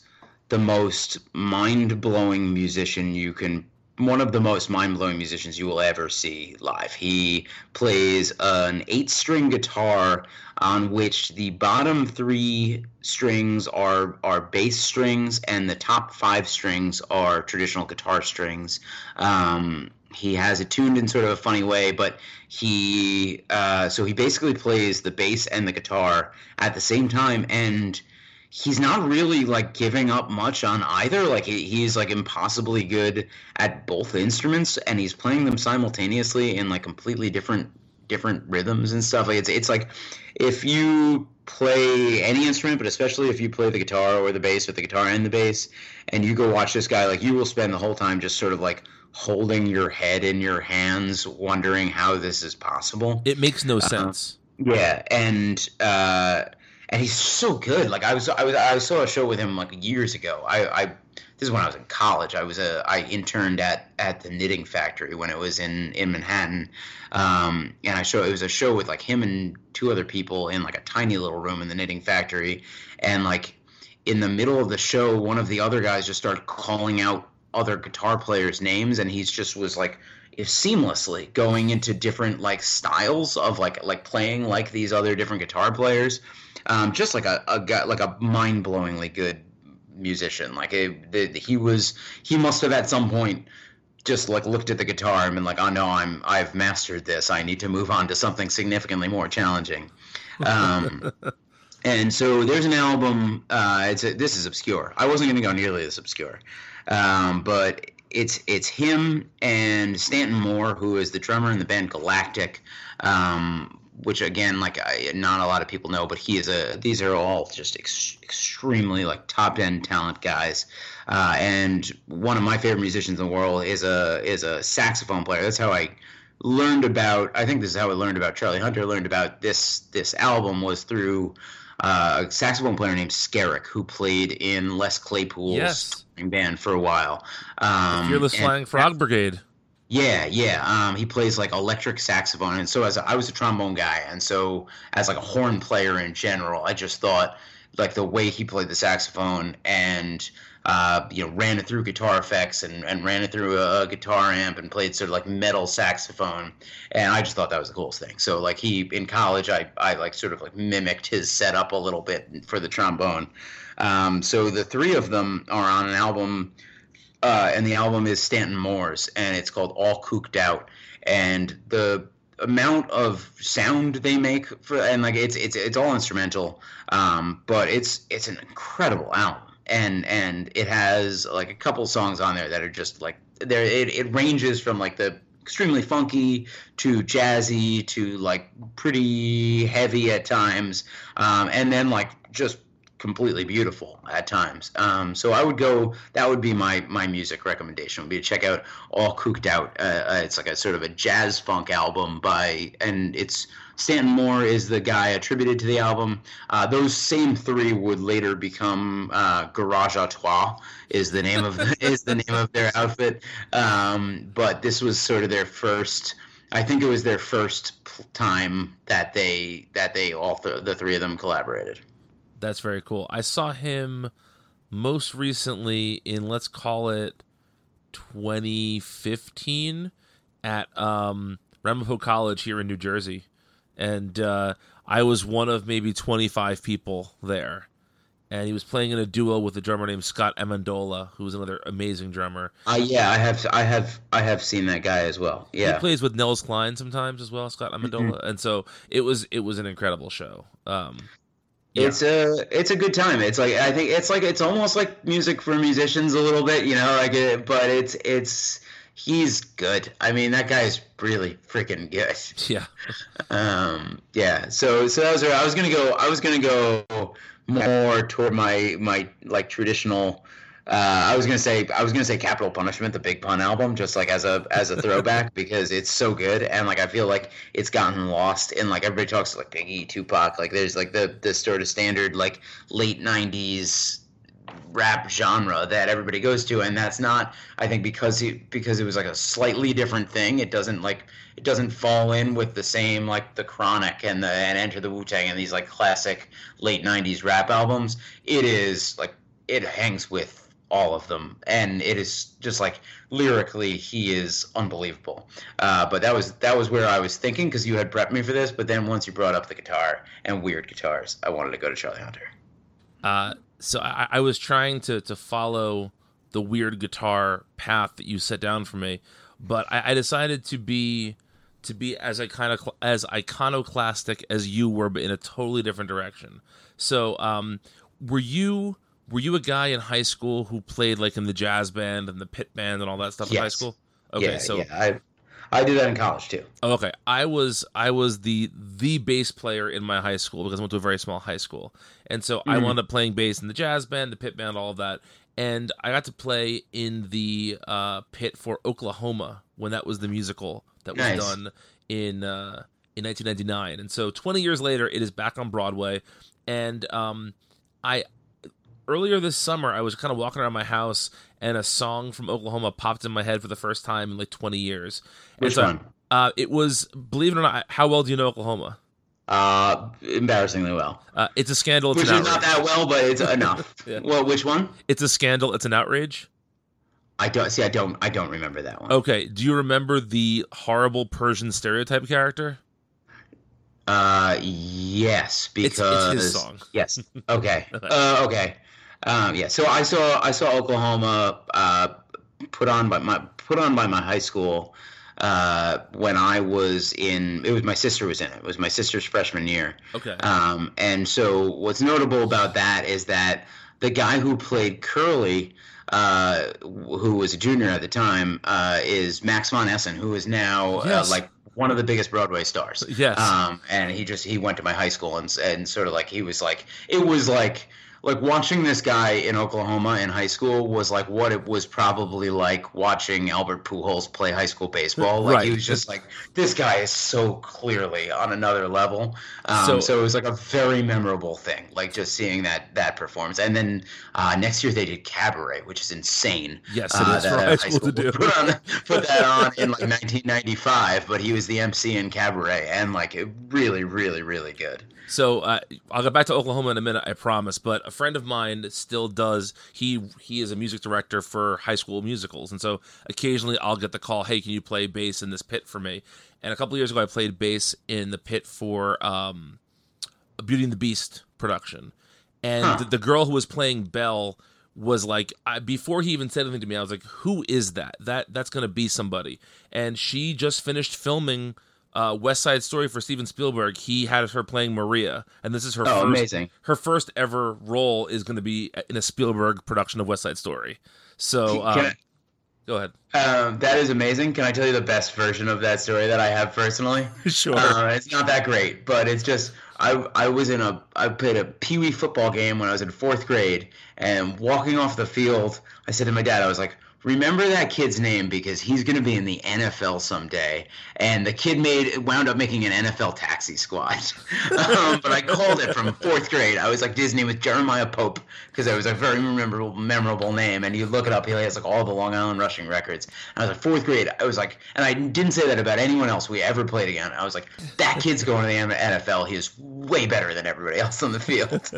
the most mind blowing musician you can. One of the most mind blowing musicians you will ever see live. He plays an eight string guitar on which the bottom three strings are are bass strings and the top five strings are traditional guitar strings. Um, he has it tuned in sort of a funny way, but he uh, so he basically plays the bass and the guitar at the same time and he's not really like giving up much on either. Like he, he's like impossibly good at both instruments and he's playing them simultaneously in like completely different different rhythms and stuff. Like it's it's like if you play any instrument but especially if you play the guitar or the bass or the guitar and the bass and you go watch this guy like you will spend the whole time just sort of like holding your head in your hands wondering how this is possible. It makes no sense. yeah, and uh, and he's so good. Like I was, I was, I saw a show with him like years ago. I, I this is when I was in college. I was a, I interned at at the Knitting Factory when it was in in Manhattan, um, and I show it was a show with like him and two other people in like a tiny little room in the Knitting Factory, and like in the middle of the show, one of the other guys just started calling out other guitar players' names, and he's just was like seamlessly going into different like styles of like like playing like these other different guitar players. Um, just like a, a guy like a mind blowingly good musician. Like it, the, he was he must have at some point just like looked at the guitar and been like, oh no, I'm I've mastered this. I need to move on to something significantly more challenging. Um, and so there's an album. Uh, it's a, this is obscure. I wasn't going to go nearly this obscure, um, but it's it's him and Stanton Moore, who is the drummer in the band Galactic. Um, which again, like I, not a lot of people know, but he is a. These are all just ex- extremely like top end talent guys, uh, and one of my favorite musicians in the world is a is a saxophone player. That's how I learned about. I think this is how I learned about Charlie Hunter. Learned about this this album was through uh, a saxophone player named Skerik, who played in Les Claypool's Yes. Band for a while. Um, Fearless and- Flying Frog Brigade. yeah, yeah. Um, he plays like electric saxophone, and so as a, I was a trombone guy, and so as like a horn player in general, I just thought like the way he played the saxophone and uh, you know ran it through guitar effects and, and ran it through a, a guitar amp and played sort of like metal saxophone, and I just thought that was the coolest thing. So like he in college, I I like sort of like mimicked his setup a little bit for the trombone. Um, so the three of them are on an album uh, and the album is Stanton Moore's, and it's called All Cooked Out. And the amount of sound they make for and like it's it's it's all instrumental, um, but it's it's an incredible album. And and it has like a couple songs on there that are just like there. It, it ranges from like the extremely funky to jazzy to like pretty heavy at times, um, and then like just completely beautiful at times. Um, so I would go. That would be my my music recommendation. Would be to check out All Cooked Out. Uh, uh, it's like a sort of a jazz funk album by, and it's Stanton Moore is the guy attributed to the album. Uh, those same three would later become uh, Garage à is the name of is the name of their outfit. Um, but this was sort of their first. I think it was their first time that they that they all th- the three of them collaborated. That's very cool. I saw him most recently in let's call it 2015 at um, Ramapo College here in New Jersey, and uh, I was one of maybe 25 people there. and he was playing in a duo with a drummer named Scott Amendola, who was another amazing drummer. Uh, yeah, I have, I have, I have seen that guy as well. Yeah, he plays with Nels Cline sometimes as well, Scott Amendola, mm-hmm. and so it was it was an incredible show. Um, yeah. It's a it's a good time. It's like I think it's like it's almost like music for musicians a little bit, you know, like it, but it's it's he's good. I mean, that guy's really freaking good. Yeah. um. Yeah. So so that was I was gonna go. I was gonna go more toward my my like traditional. Uh, I was gonna say I was gonna say Capital Punishment, the Big Pun album, just like as a as a throwback because it's so good and like I feel like it's gotten lost in like everybody talks like Biggie, Tupac, like there's like the the sort of standard like late '90s rap genre that everybody goes to and that's not i think because he because it was like a slightly different thing. It doesn't like it doesn't fall in with the same like the chronic and the and enter the wu-tang and these like classic late 90s rap albums. It is like it hangs with all of them. And it is just like lyrically he is unbelievable. Uh, but that was that was where i was thinking because you had prepped me for this but then once you brought up the guitar and weird guitars i wanted to go to charlie hunter. Uh, so I, I was trying to to follow the weird guitar path that you set down for me, but I, I decided to be to be as of as iconoclastic as you were, but in a totally different direction. So, um, were you were you a guy in high school who played like in the jazz band and the pit band and all that stuff yes. in high school? Okay, yeah, so yeah, I I did that in college too. Oh, okay, I was I was the the bass player in my high school because I went to a very small high school, and so mm-hmm. I wound up playing bass in the jazz band, the pit band, all of that. And I got to play in the uh, pit for Oklahoma when that was the musical that was nice. done in uh, in 1999. And so 20 years later, it is back on Broadway. And um, I earlier this summer, I was kind of walking around my house, and a song from Oklahoma popped in my head for the first time in like 20 years. Which so, one? Uh, it was, believe it or not, how well do you know Oklahoma? Uh, embarrassingly well. Uh, it's a scandal. It's which is not that well, but it's enough. yeah. Well, which one? It's a scandal. It's an outrage. I don't see. I don't. I don't remember that one. Okay. Do you remember the horrible Persian stereotype character? Uh, yes, because it's, it's his song. Yes. Okay. uh, okay. Um, yeah. So I saw I saw Oklahoma uh, put on by my put on by my high school uh, when I was in. It was my sister was in it. It was my sister's freshman year. Okay. Um, and so what's notable about that is that the guy who played Curly. Uh, who was a junior at the time, uh, is Max von Essen, who is now uh, yes. like one of the biggest Broadway stars. Yes. Um, and he just he went to my high school and and sort of like he was like it was like like watching this guy in Oklahoma in high school was like what it was probably like watching Albert Pujols play high school baseball. Like right. he was just like this guy is so clearly on another level. Um, so, so, it was like a very memorable thing, like just seeing that that performance. And then uh, next year they did Cabaret, which is insane. Yes, it uh, is for high school, to do. Put, on, put that on in like 1995, but he was the MC in Cabaret, and like it really, really, really good. So uh, I'll get back to Oklahoma in a minute, I promise. But a friend of mine still does. He he is a music director for high school musicals, and so occasionally I'll get the call, "Hey, can you play bass in this pit for me?" And a couple years ago, I played bass in the pit for um, a Beauty and the Beast production, and huh. the, the girl who was playing Belle was like I, before he even said anything to me, I was like, "Who is that? That that's gonna be somebody." And she just finished filming uh, West Side Story for Steven Spielberg, he had her playing Maria, and this is her oh, first, amazing. Her first ever role is going to be in a Spielberg production of West Side Story. So, um, I, go ahead. Um, that is amazing. Can I tell you the best version of that story that I have personally? sure. Uh, it's not that great, but it's just I I was in a I played a pee wee football game when I was in fourth grade, and walking off the field, I said to my dad, I was like remember that kid's name because he's going to be in the NFL someday. And the kid made wound up making an NFL taxi squad. um, but I called it from fourth grade. I was like, name was Jeremiah Pope because it was a very memorable, memorable name. And you look it up, he has like all the Long Island rushing records. And I was like, fourth grade. I was like, and I didn't say that about anyone else we ever played again. I was like, that kid's going to the NFL. He is way better than everybody else on the field.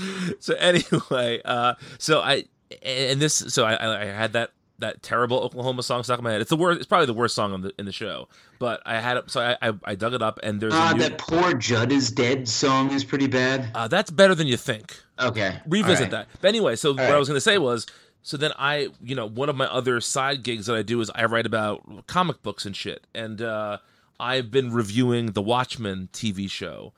so anyway, uh, so I and this so I, I had that that terrible Oklahoma song stuck in my head. It's the worst. It's probably the worst song in the in the show. But I had it, so I I, I dug it up, and there's Uh, a new, that poor Judd is dead song is pretty bad. uh, that's better than you think. Okay, Revisit all right. that. But anyway, so what I was going to say was, so then I, you know, one of my other side gigs that I do is I write about comic books and shit, and uh, I've been reviewing the Watchmen TV show,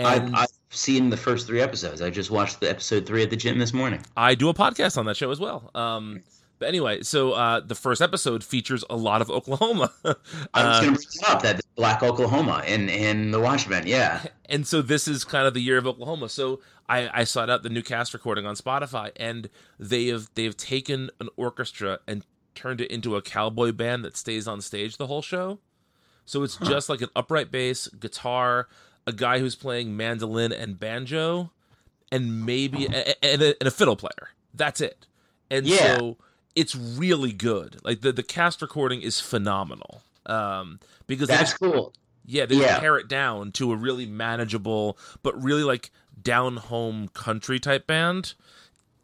and I've, I've seen the first three episodes. I just watched the episode three at the gym this morning. I do a podcast on that show as well. Um, but anyway, so uh, the first episode features a lot of Oklahoma. I was Uh, going to bring up that Black Oklahoma in in the Watchmen. Yeah, and so this is kind of the year of Oklahoma. So I, I sought out the new cast recording on Spotify, and they have they have taken an orchestra and turned it into a cowboy band that stays on stage the whole show. So it's just like an upright bass, guitar, a guy who's playing mandolin and banjo, and maybe a, a- and, a, and a fiddle player. That's it. And Yeah. so it's really good. Like the the cast recording is phenomenal. Um, because that's just cool. yeah, they Yeah. pare it down to a really manageable, but really like down home country type band.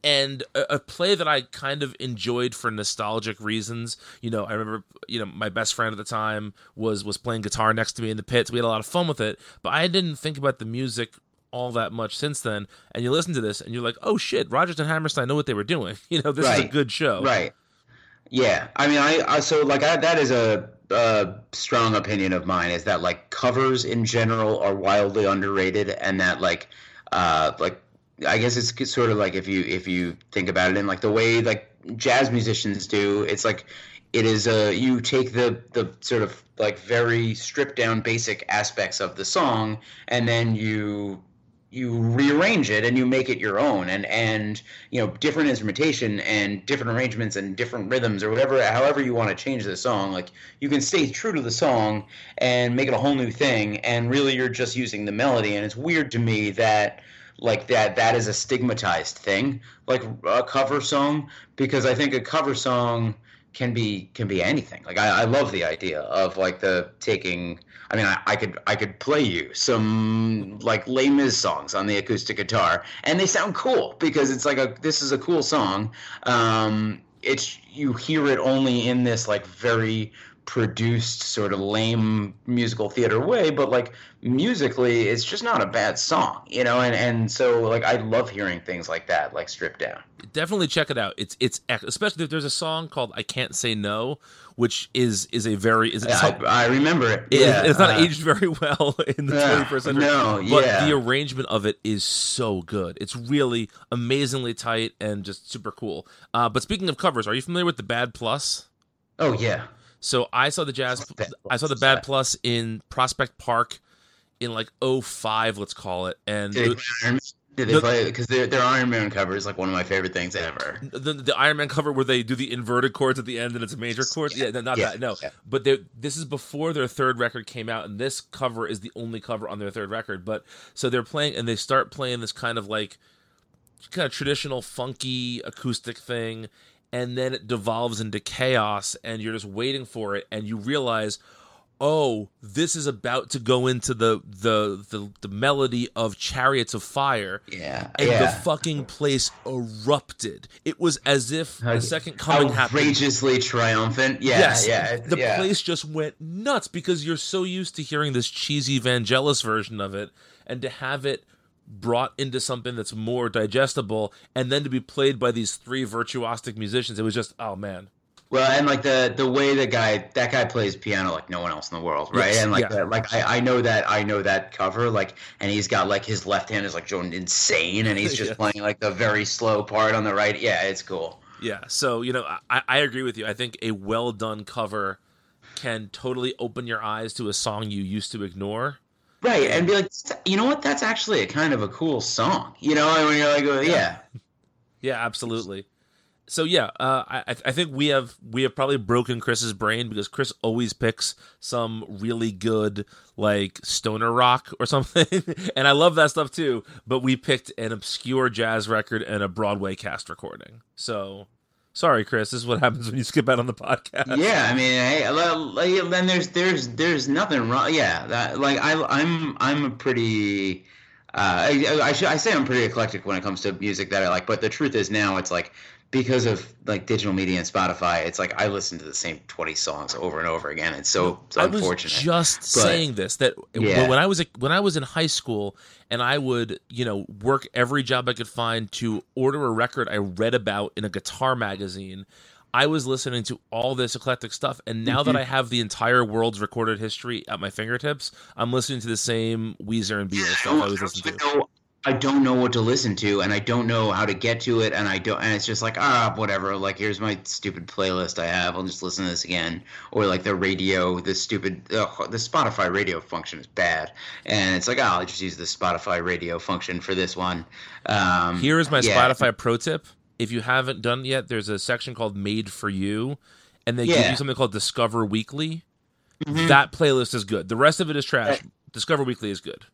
And a, a play that I kind of enjoyed for nostalgic reasons. You know, I remember, you know, my best friend at the time was was playing guitar next to me in the pits. We had a lot of fun with it, but I didn't think about the music all that much since then. And you listen to this, and you're like, oh shit, Rodgers and Hammerstein know what they were doing. You know, this is a good show. Right. Yeah, I mean, I, I so like I, that is a, a strong opinion of mine is that like covers in general are wildly underrated, and that like uh like I guess it's sort of like if you if you think about it in like the way like jazz musicians do, it's like it is a you take the the sort of like very stripped down basic aspects of the song, and then you you rearrange it and you make it your own and and you know different instrumentation and different arrangements and different rhythms or whatever however you want to change the song like you can stay true to the song and make it a whole new thing and really you're just using the melody and it's weird to me that like that that is a stigmatized thing like a cover song because i think a cover song can be can be anything like i, I love the idea of like the taking I mean, I, I could I could play you some like Les Mis songs on the acoustic guitar, and they sound cool because it's like a this is a cool song. Um, it's you hear it only in this like very produced sort of lame musical theater way, but like musically, it's just not a bad song, you know. And and so like I love hearing things like that, like stripped down. definitely check it out. It's it's especially if there's a song called "I Can't Say No," which is is a very is I, I remember it. it- yeah, it's not uh, aged very well in the yeah, 21st century. no, but yeah. the arrangement of it is so good. It's really amazingly tight and just super cool. Uh, but speaking of covers, are you familiar with the Bad Plus? Oh yeah. So I saw the Jazz. I saw the Bad. Plus in Prospect Park in like 05, let's call it, and Did they it- play Iron Man? Did they The- play because their their Iron Man cover is like one of my favorite things ever. the, the Iron Man cover where they do the inverted chords at the end and it's a major chord. Yeah, no, not Yeah, that. No, yeah. but this is before their third record came out, and this cover is the only cover on their third record. But so they're playing, and they start playing this kind of like kind of traditional funky acoustic thing, and then it devolves into chaos, and you're just waiting for it, and you realize. Oh, this is about to go into the the the, the melody of Chariots of Fire, Yeah, and the fucking place erupted. It was as if the second coming happened. outrageously triumphant. Yeah, yes, yeah, the yeah. place just went nuts because you're so used to hearing this cheesy Vangelis version of it, and to have it brought into something that's more digestible, and then to be played by these three virtuosic musicians, it was just oh man. Well, and like the the way the guy that guy plays piano like no one else in the world, right? Yes, and like yeah. that, like I, I know that I know that cover, like, and he's got like his left hand is like going insane, and he's just Yeah. playing like the very slow part on the right. Yeah, it's cool. Yeah, so you know, I, I agree with you. I think a well done cover can totally open your eyes to a song you used to ignore. Right, and be like, you know what? That's actually a kind of a cool song. You know, and when you're like, well, yeah, Yeah, absolutely. So yeah, uh, I I think we have we have probably broken Chris's brain because Chris always picks some really good like stoner rock or something, and I love that stuff too. But we picked an obscure jazz record and a Broadway cast recording. So sorry, Chris. This is what happens when you skip out on the podcast. yeah. I mean, hey, then there's there's there's nothing wrong. Yeah, that like I I'm I'm a pretty. Uh, I, I, I say I'm pretty eclectic when it comes to music that I like, but the truth is now it's like because of like digital media and Spotify, it's like I listen to the same 20 songs over and over again. It's so, so I was unfortunate. just But- saying this that Yeah. when I was when I was in high school and I would you know work every job I could find to order a record I read about in a guitar magazine. I was listening to all this eclectic stuff, and now Mm-hmm. that I have the entire world's recorded history at my fingertips, I'm listening to the same Weezer and Beatles stuff I was listening to. I don't know what to listen to, and I don't know how to get to it, and I don't, and it's just like ah, whatever. Like here's my stupid playlist I have. I'll just listen to this again, or like the radio, the stupid, the Spotify radio function is bad, and it's like oh, I'll just use the Spotify radio function for this one. Um, Here is my yeah. Spotify pro tip. If you haven't done it yet, there's a section called Made for You, and they give you something called Discover Weekly. Mhm. That playlist is good. The rest of it is trash. Discover Weekly is good.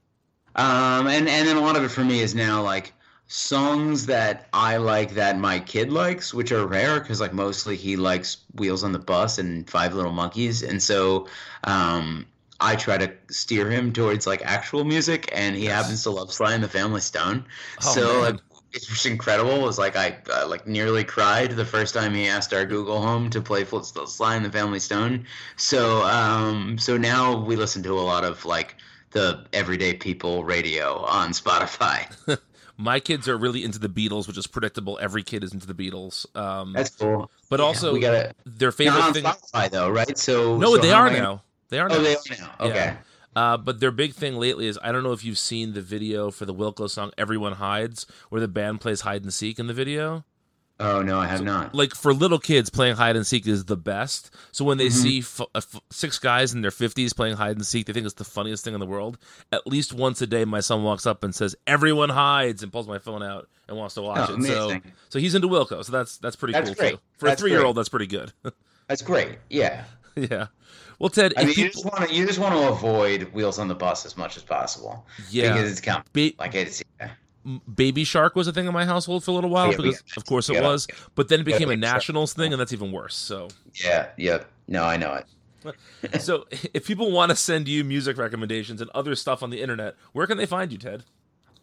Um, and and then a lot of it for me is now like songs that I like that my kid likes, which are rare because like mostly he likes Wheels on the Bus and Five Little Monkeys, and so um, I try to steer him towards like actual music, and he happens to love Sly and the Family Stone. Oh, so man. like, it's just incredible. It was like I uh, like nearly cried the first time he asked our Google Home to play Fl- Sly and the Family Stone. So um, so now we listen to a lot of like the everyday people radio on Spotify. My kids are really into the Beatles, which is predictable. Every kid is into the Beatles. Um, That's cool. but Yeah, also we gotta their favorite on thing. Spotify though, right? So No, so they are I now. They are now. Oh, they are now. Okay. Yeah. Uh, but their big thing lately is I don't know if you've seen the video for the Wilco song "Everyone Hides," where the band plays hide and seek in the video. Oh no, I have not. Like for little kids, playing hide and seek is the best. So when they Mm-hmm. see f- uh, f- six guys in their fifties playing hide and seek, they think it's the funniest thing in the world. At least once a day, my son walks up and says, "Everyone hides," and pulls my phone out and wants to watch Oh, it. So, amazing. so he's into Wilco. So that's that's pretty That's cool great. too. For a three-year-old, great. that's pretty good. That's great. Yeah. yeah. Well, Ted, I mean, you people, just want to you just want to avoid wheels on the bus as much as possible. Yeah. because it's coming. Ba- like it's yeah. Baby Shark was a thing in my household for a little while Yeah, because, of course, it yeah, was. But then it became a nationals thing, and that's even worse. So, yeah, yeah. No, I know it. so if people want to send you music recommendations and other stuff on the internet, where can they find you, Ted?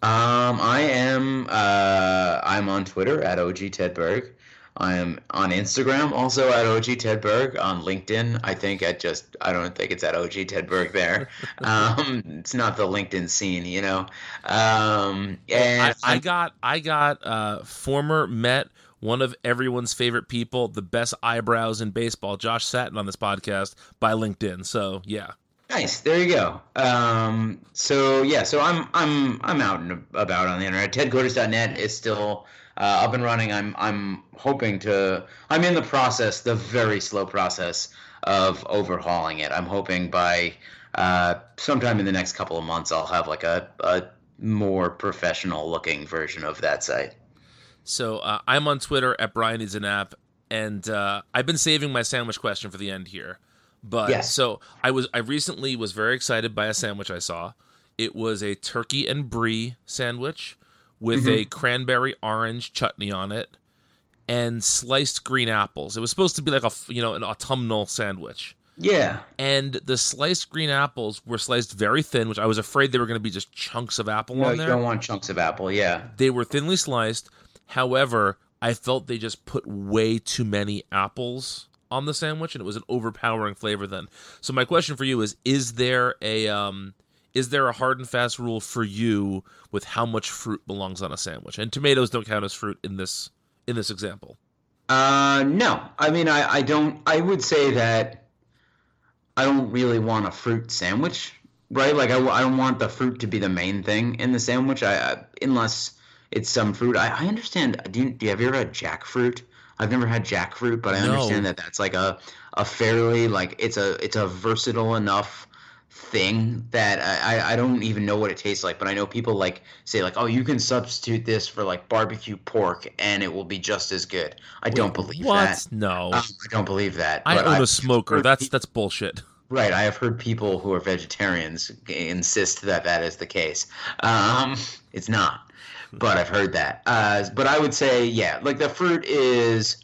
Um, I am uh, I'm on Twitter at OG Tedberg. I am on Instagram also at OG Tedberg. On LinkedIn, I think at just I don't think it's at OG Tedberg there. um, it's not the LinkedIn scene, you know. Um, and I, I got I got uh, former Met, one of everyone's favorite people, the best eyebrows in baseball, Josh Satin on this podcast by LinkedIn. So yeah, Nice. There you go. Um, so yeah, so I'm I'm I'm out and about on the internet. TedQuarters.net is still uh, up and running. I'm I'm hoping to. I'm in the process, the very slow process of overhauling it. I'm hoping by uh, sometime in the next couple of months, I'll have like a, a more professional looking version of that site. So uh, I'm on Twitter at Brian Needs an App, and uh, I've been saving my sandwich question for the end here. But Yes. so I was I recently was very excited by a sandwich I saw. It was a turkey and brie sandwich with a cranberry orange chutney on it and sliced green apples. It was supposed to be like a you know an autumnal sandwich. Yeah. And the sliced green apples were sliced very thin, which I was afraid they were going to be just chunks of apple No, on you don't want chunks of apple. Yeah. They were thinly sliced. However, I felt they just put way too many apples on the sandwich, and it was an overpowering flavor. Then, so my question for you is: Is there a um, is there a hard and fast rule for you with how much fruit belongs on a sandwich? And tomatoes don't count as fruit in this in this example. Uh, no. I mean, I, I don't. I would say that I don't really want a fruit sandwich, right? Like, I, I don't want the fruit to be the main thing in the sandwich. I, I unless it's some fruit. I, I understand. Do you, do you have you ever had jackfruit? I've never had jackfruit, but I No. understand that that's like a a fairly like it's a it's a versatile enough thing that I, I- don't even know what it tastes like, but I know people like say like, oh, you can substitute this for like barbecue pork and it will be just as good. I don't believe what? that. No, Um, I don't believe that. I own I've a smoker. That's that's bullshit. right. I have heard people who are vegetarians insist that that is the case. Um, it's not, but I've heard that. Uh, but I would say, yeah, like the fruit is.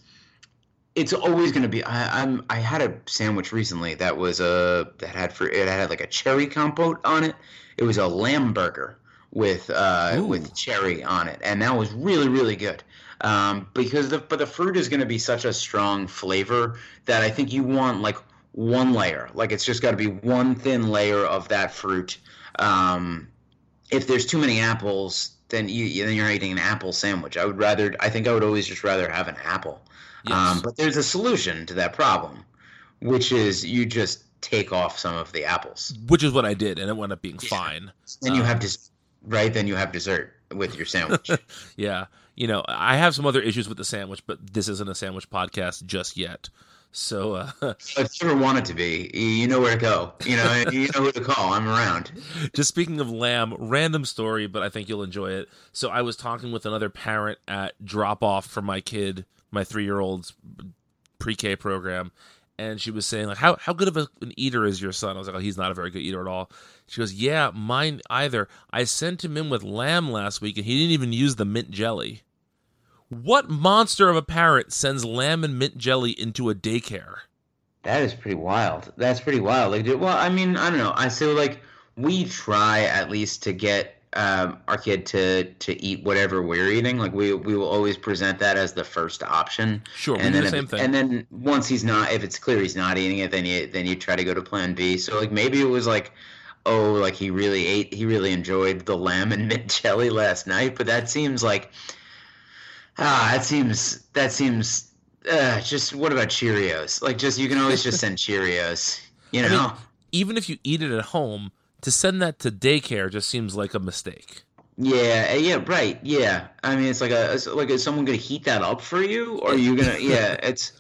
It's always going to be. I, I'm. I had a sandwich recently that was a that had for it had like a cherry compote on it. It was a lamb burger with uh, Ooh. with cherry on it, and that was really really good. um, because the but the fruit is going to be such a strong flavor that I think you want like one layer, like it's just got to be one thin layer of that fruit. Um, if there's too many apples, then you then you're eating an apple sandwich. I would rather, I think I would always just rather have an apple. Yes. Um, but there's a solution to that problem, which is you just take off some of the apples. Which is what I did, and it wound up being yeah. fine. Then um, you have des- right. Then you have dessert with your sandwich. yeah, you know, I have some other issues with the sandwich, but this isn't a sandwich podcast just yet. So, uh, if you ever want it to be, you know where to go. You know, you know who to call. I'm around. Just speaking of lamb, random story, but I think you'll enjoy it. So, I was talking with another parent at drop off for my kid, my three year old's pre K program, and she was saying like, "How how good of a, an eater is your son?" I was like, "Oh, he's not a very good eater at all." She goes, "Yeah, mine either. I sent him in with lamb last week, and he didn't even use the mint jelly." What monster of a parent sends lamb and mint jelly into a daycare? That is pretty wild. That's pretty wild. Like, well, I mean, I don't know. I so like we try at least to get um, our kid to to eat whatever we're eating. Like we we will always present that as the first option. Sure, and then the same thing. And then once he's not, if it's clear he's not eating it, then you then you try to go to Plan B. So like maybe it was like, oh, like he really ate, he really enjoyed the lamb and mint jelly last night. But that seems like Ah, that seems that seems uh, just what about Cheerios? Like just you can always just send Cheerios, you know. I mean, even if you eat it at home, to send that to daycare just seems like a mistake. Yeah, eh, yeah, right. Yeah, I mean, it's like a it's like is someone gonna heat that up for you, or are you gonna? yeah, it's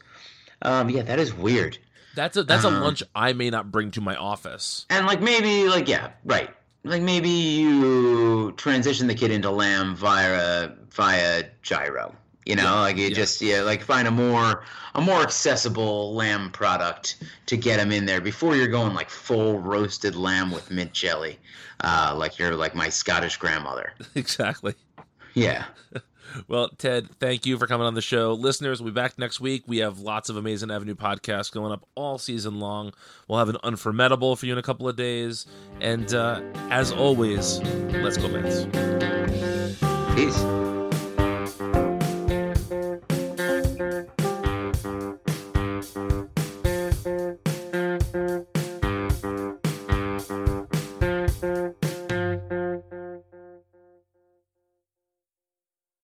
um, yeah, that is weird. That's a that's a uh-huh. lunch I may not bring to my office. And like maybe like yeah, right. Like maybe you transition the kid into lamb via via gyro. You know, yeah, like you yeah. just yeah, like find a more a more accessible lamb product to get them in there before you're going like full roasted lamb with mint jelly, uh, like you're like my Scottish grandmother. Exactly. Yeah. Well, Ted, thank you for coming on the show. Listeners, we'll be back next week. We have lots of Amazin' Avenue podcasts going up all season long. We'll have an unformidable for you in a couple of days. And uh, as always, let's go, Mets. Peace.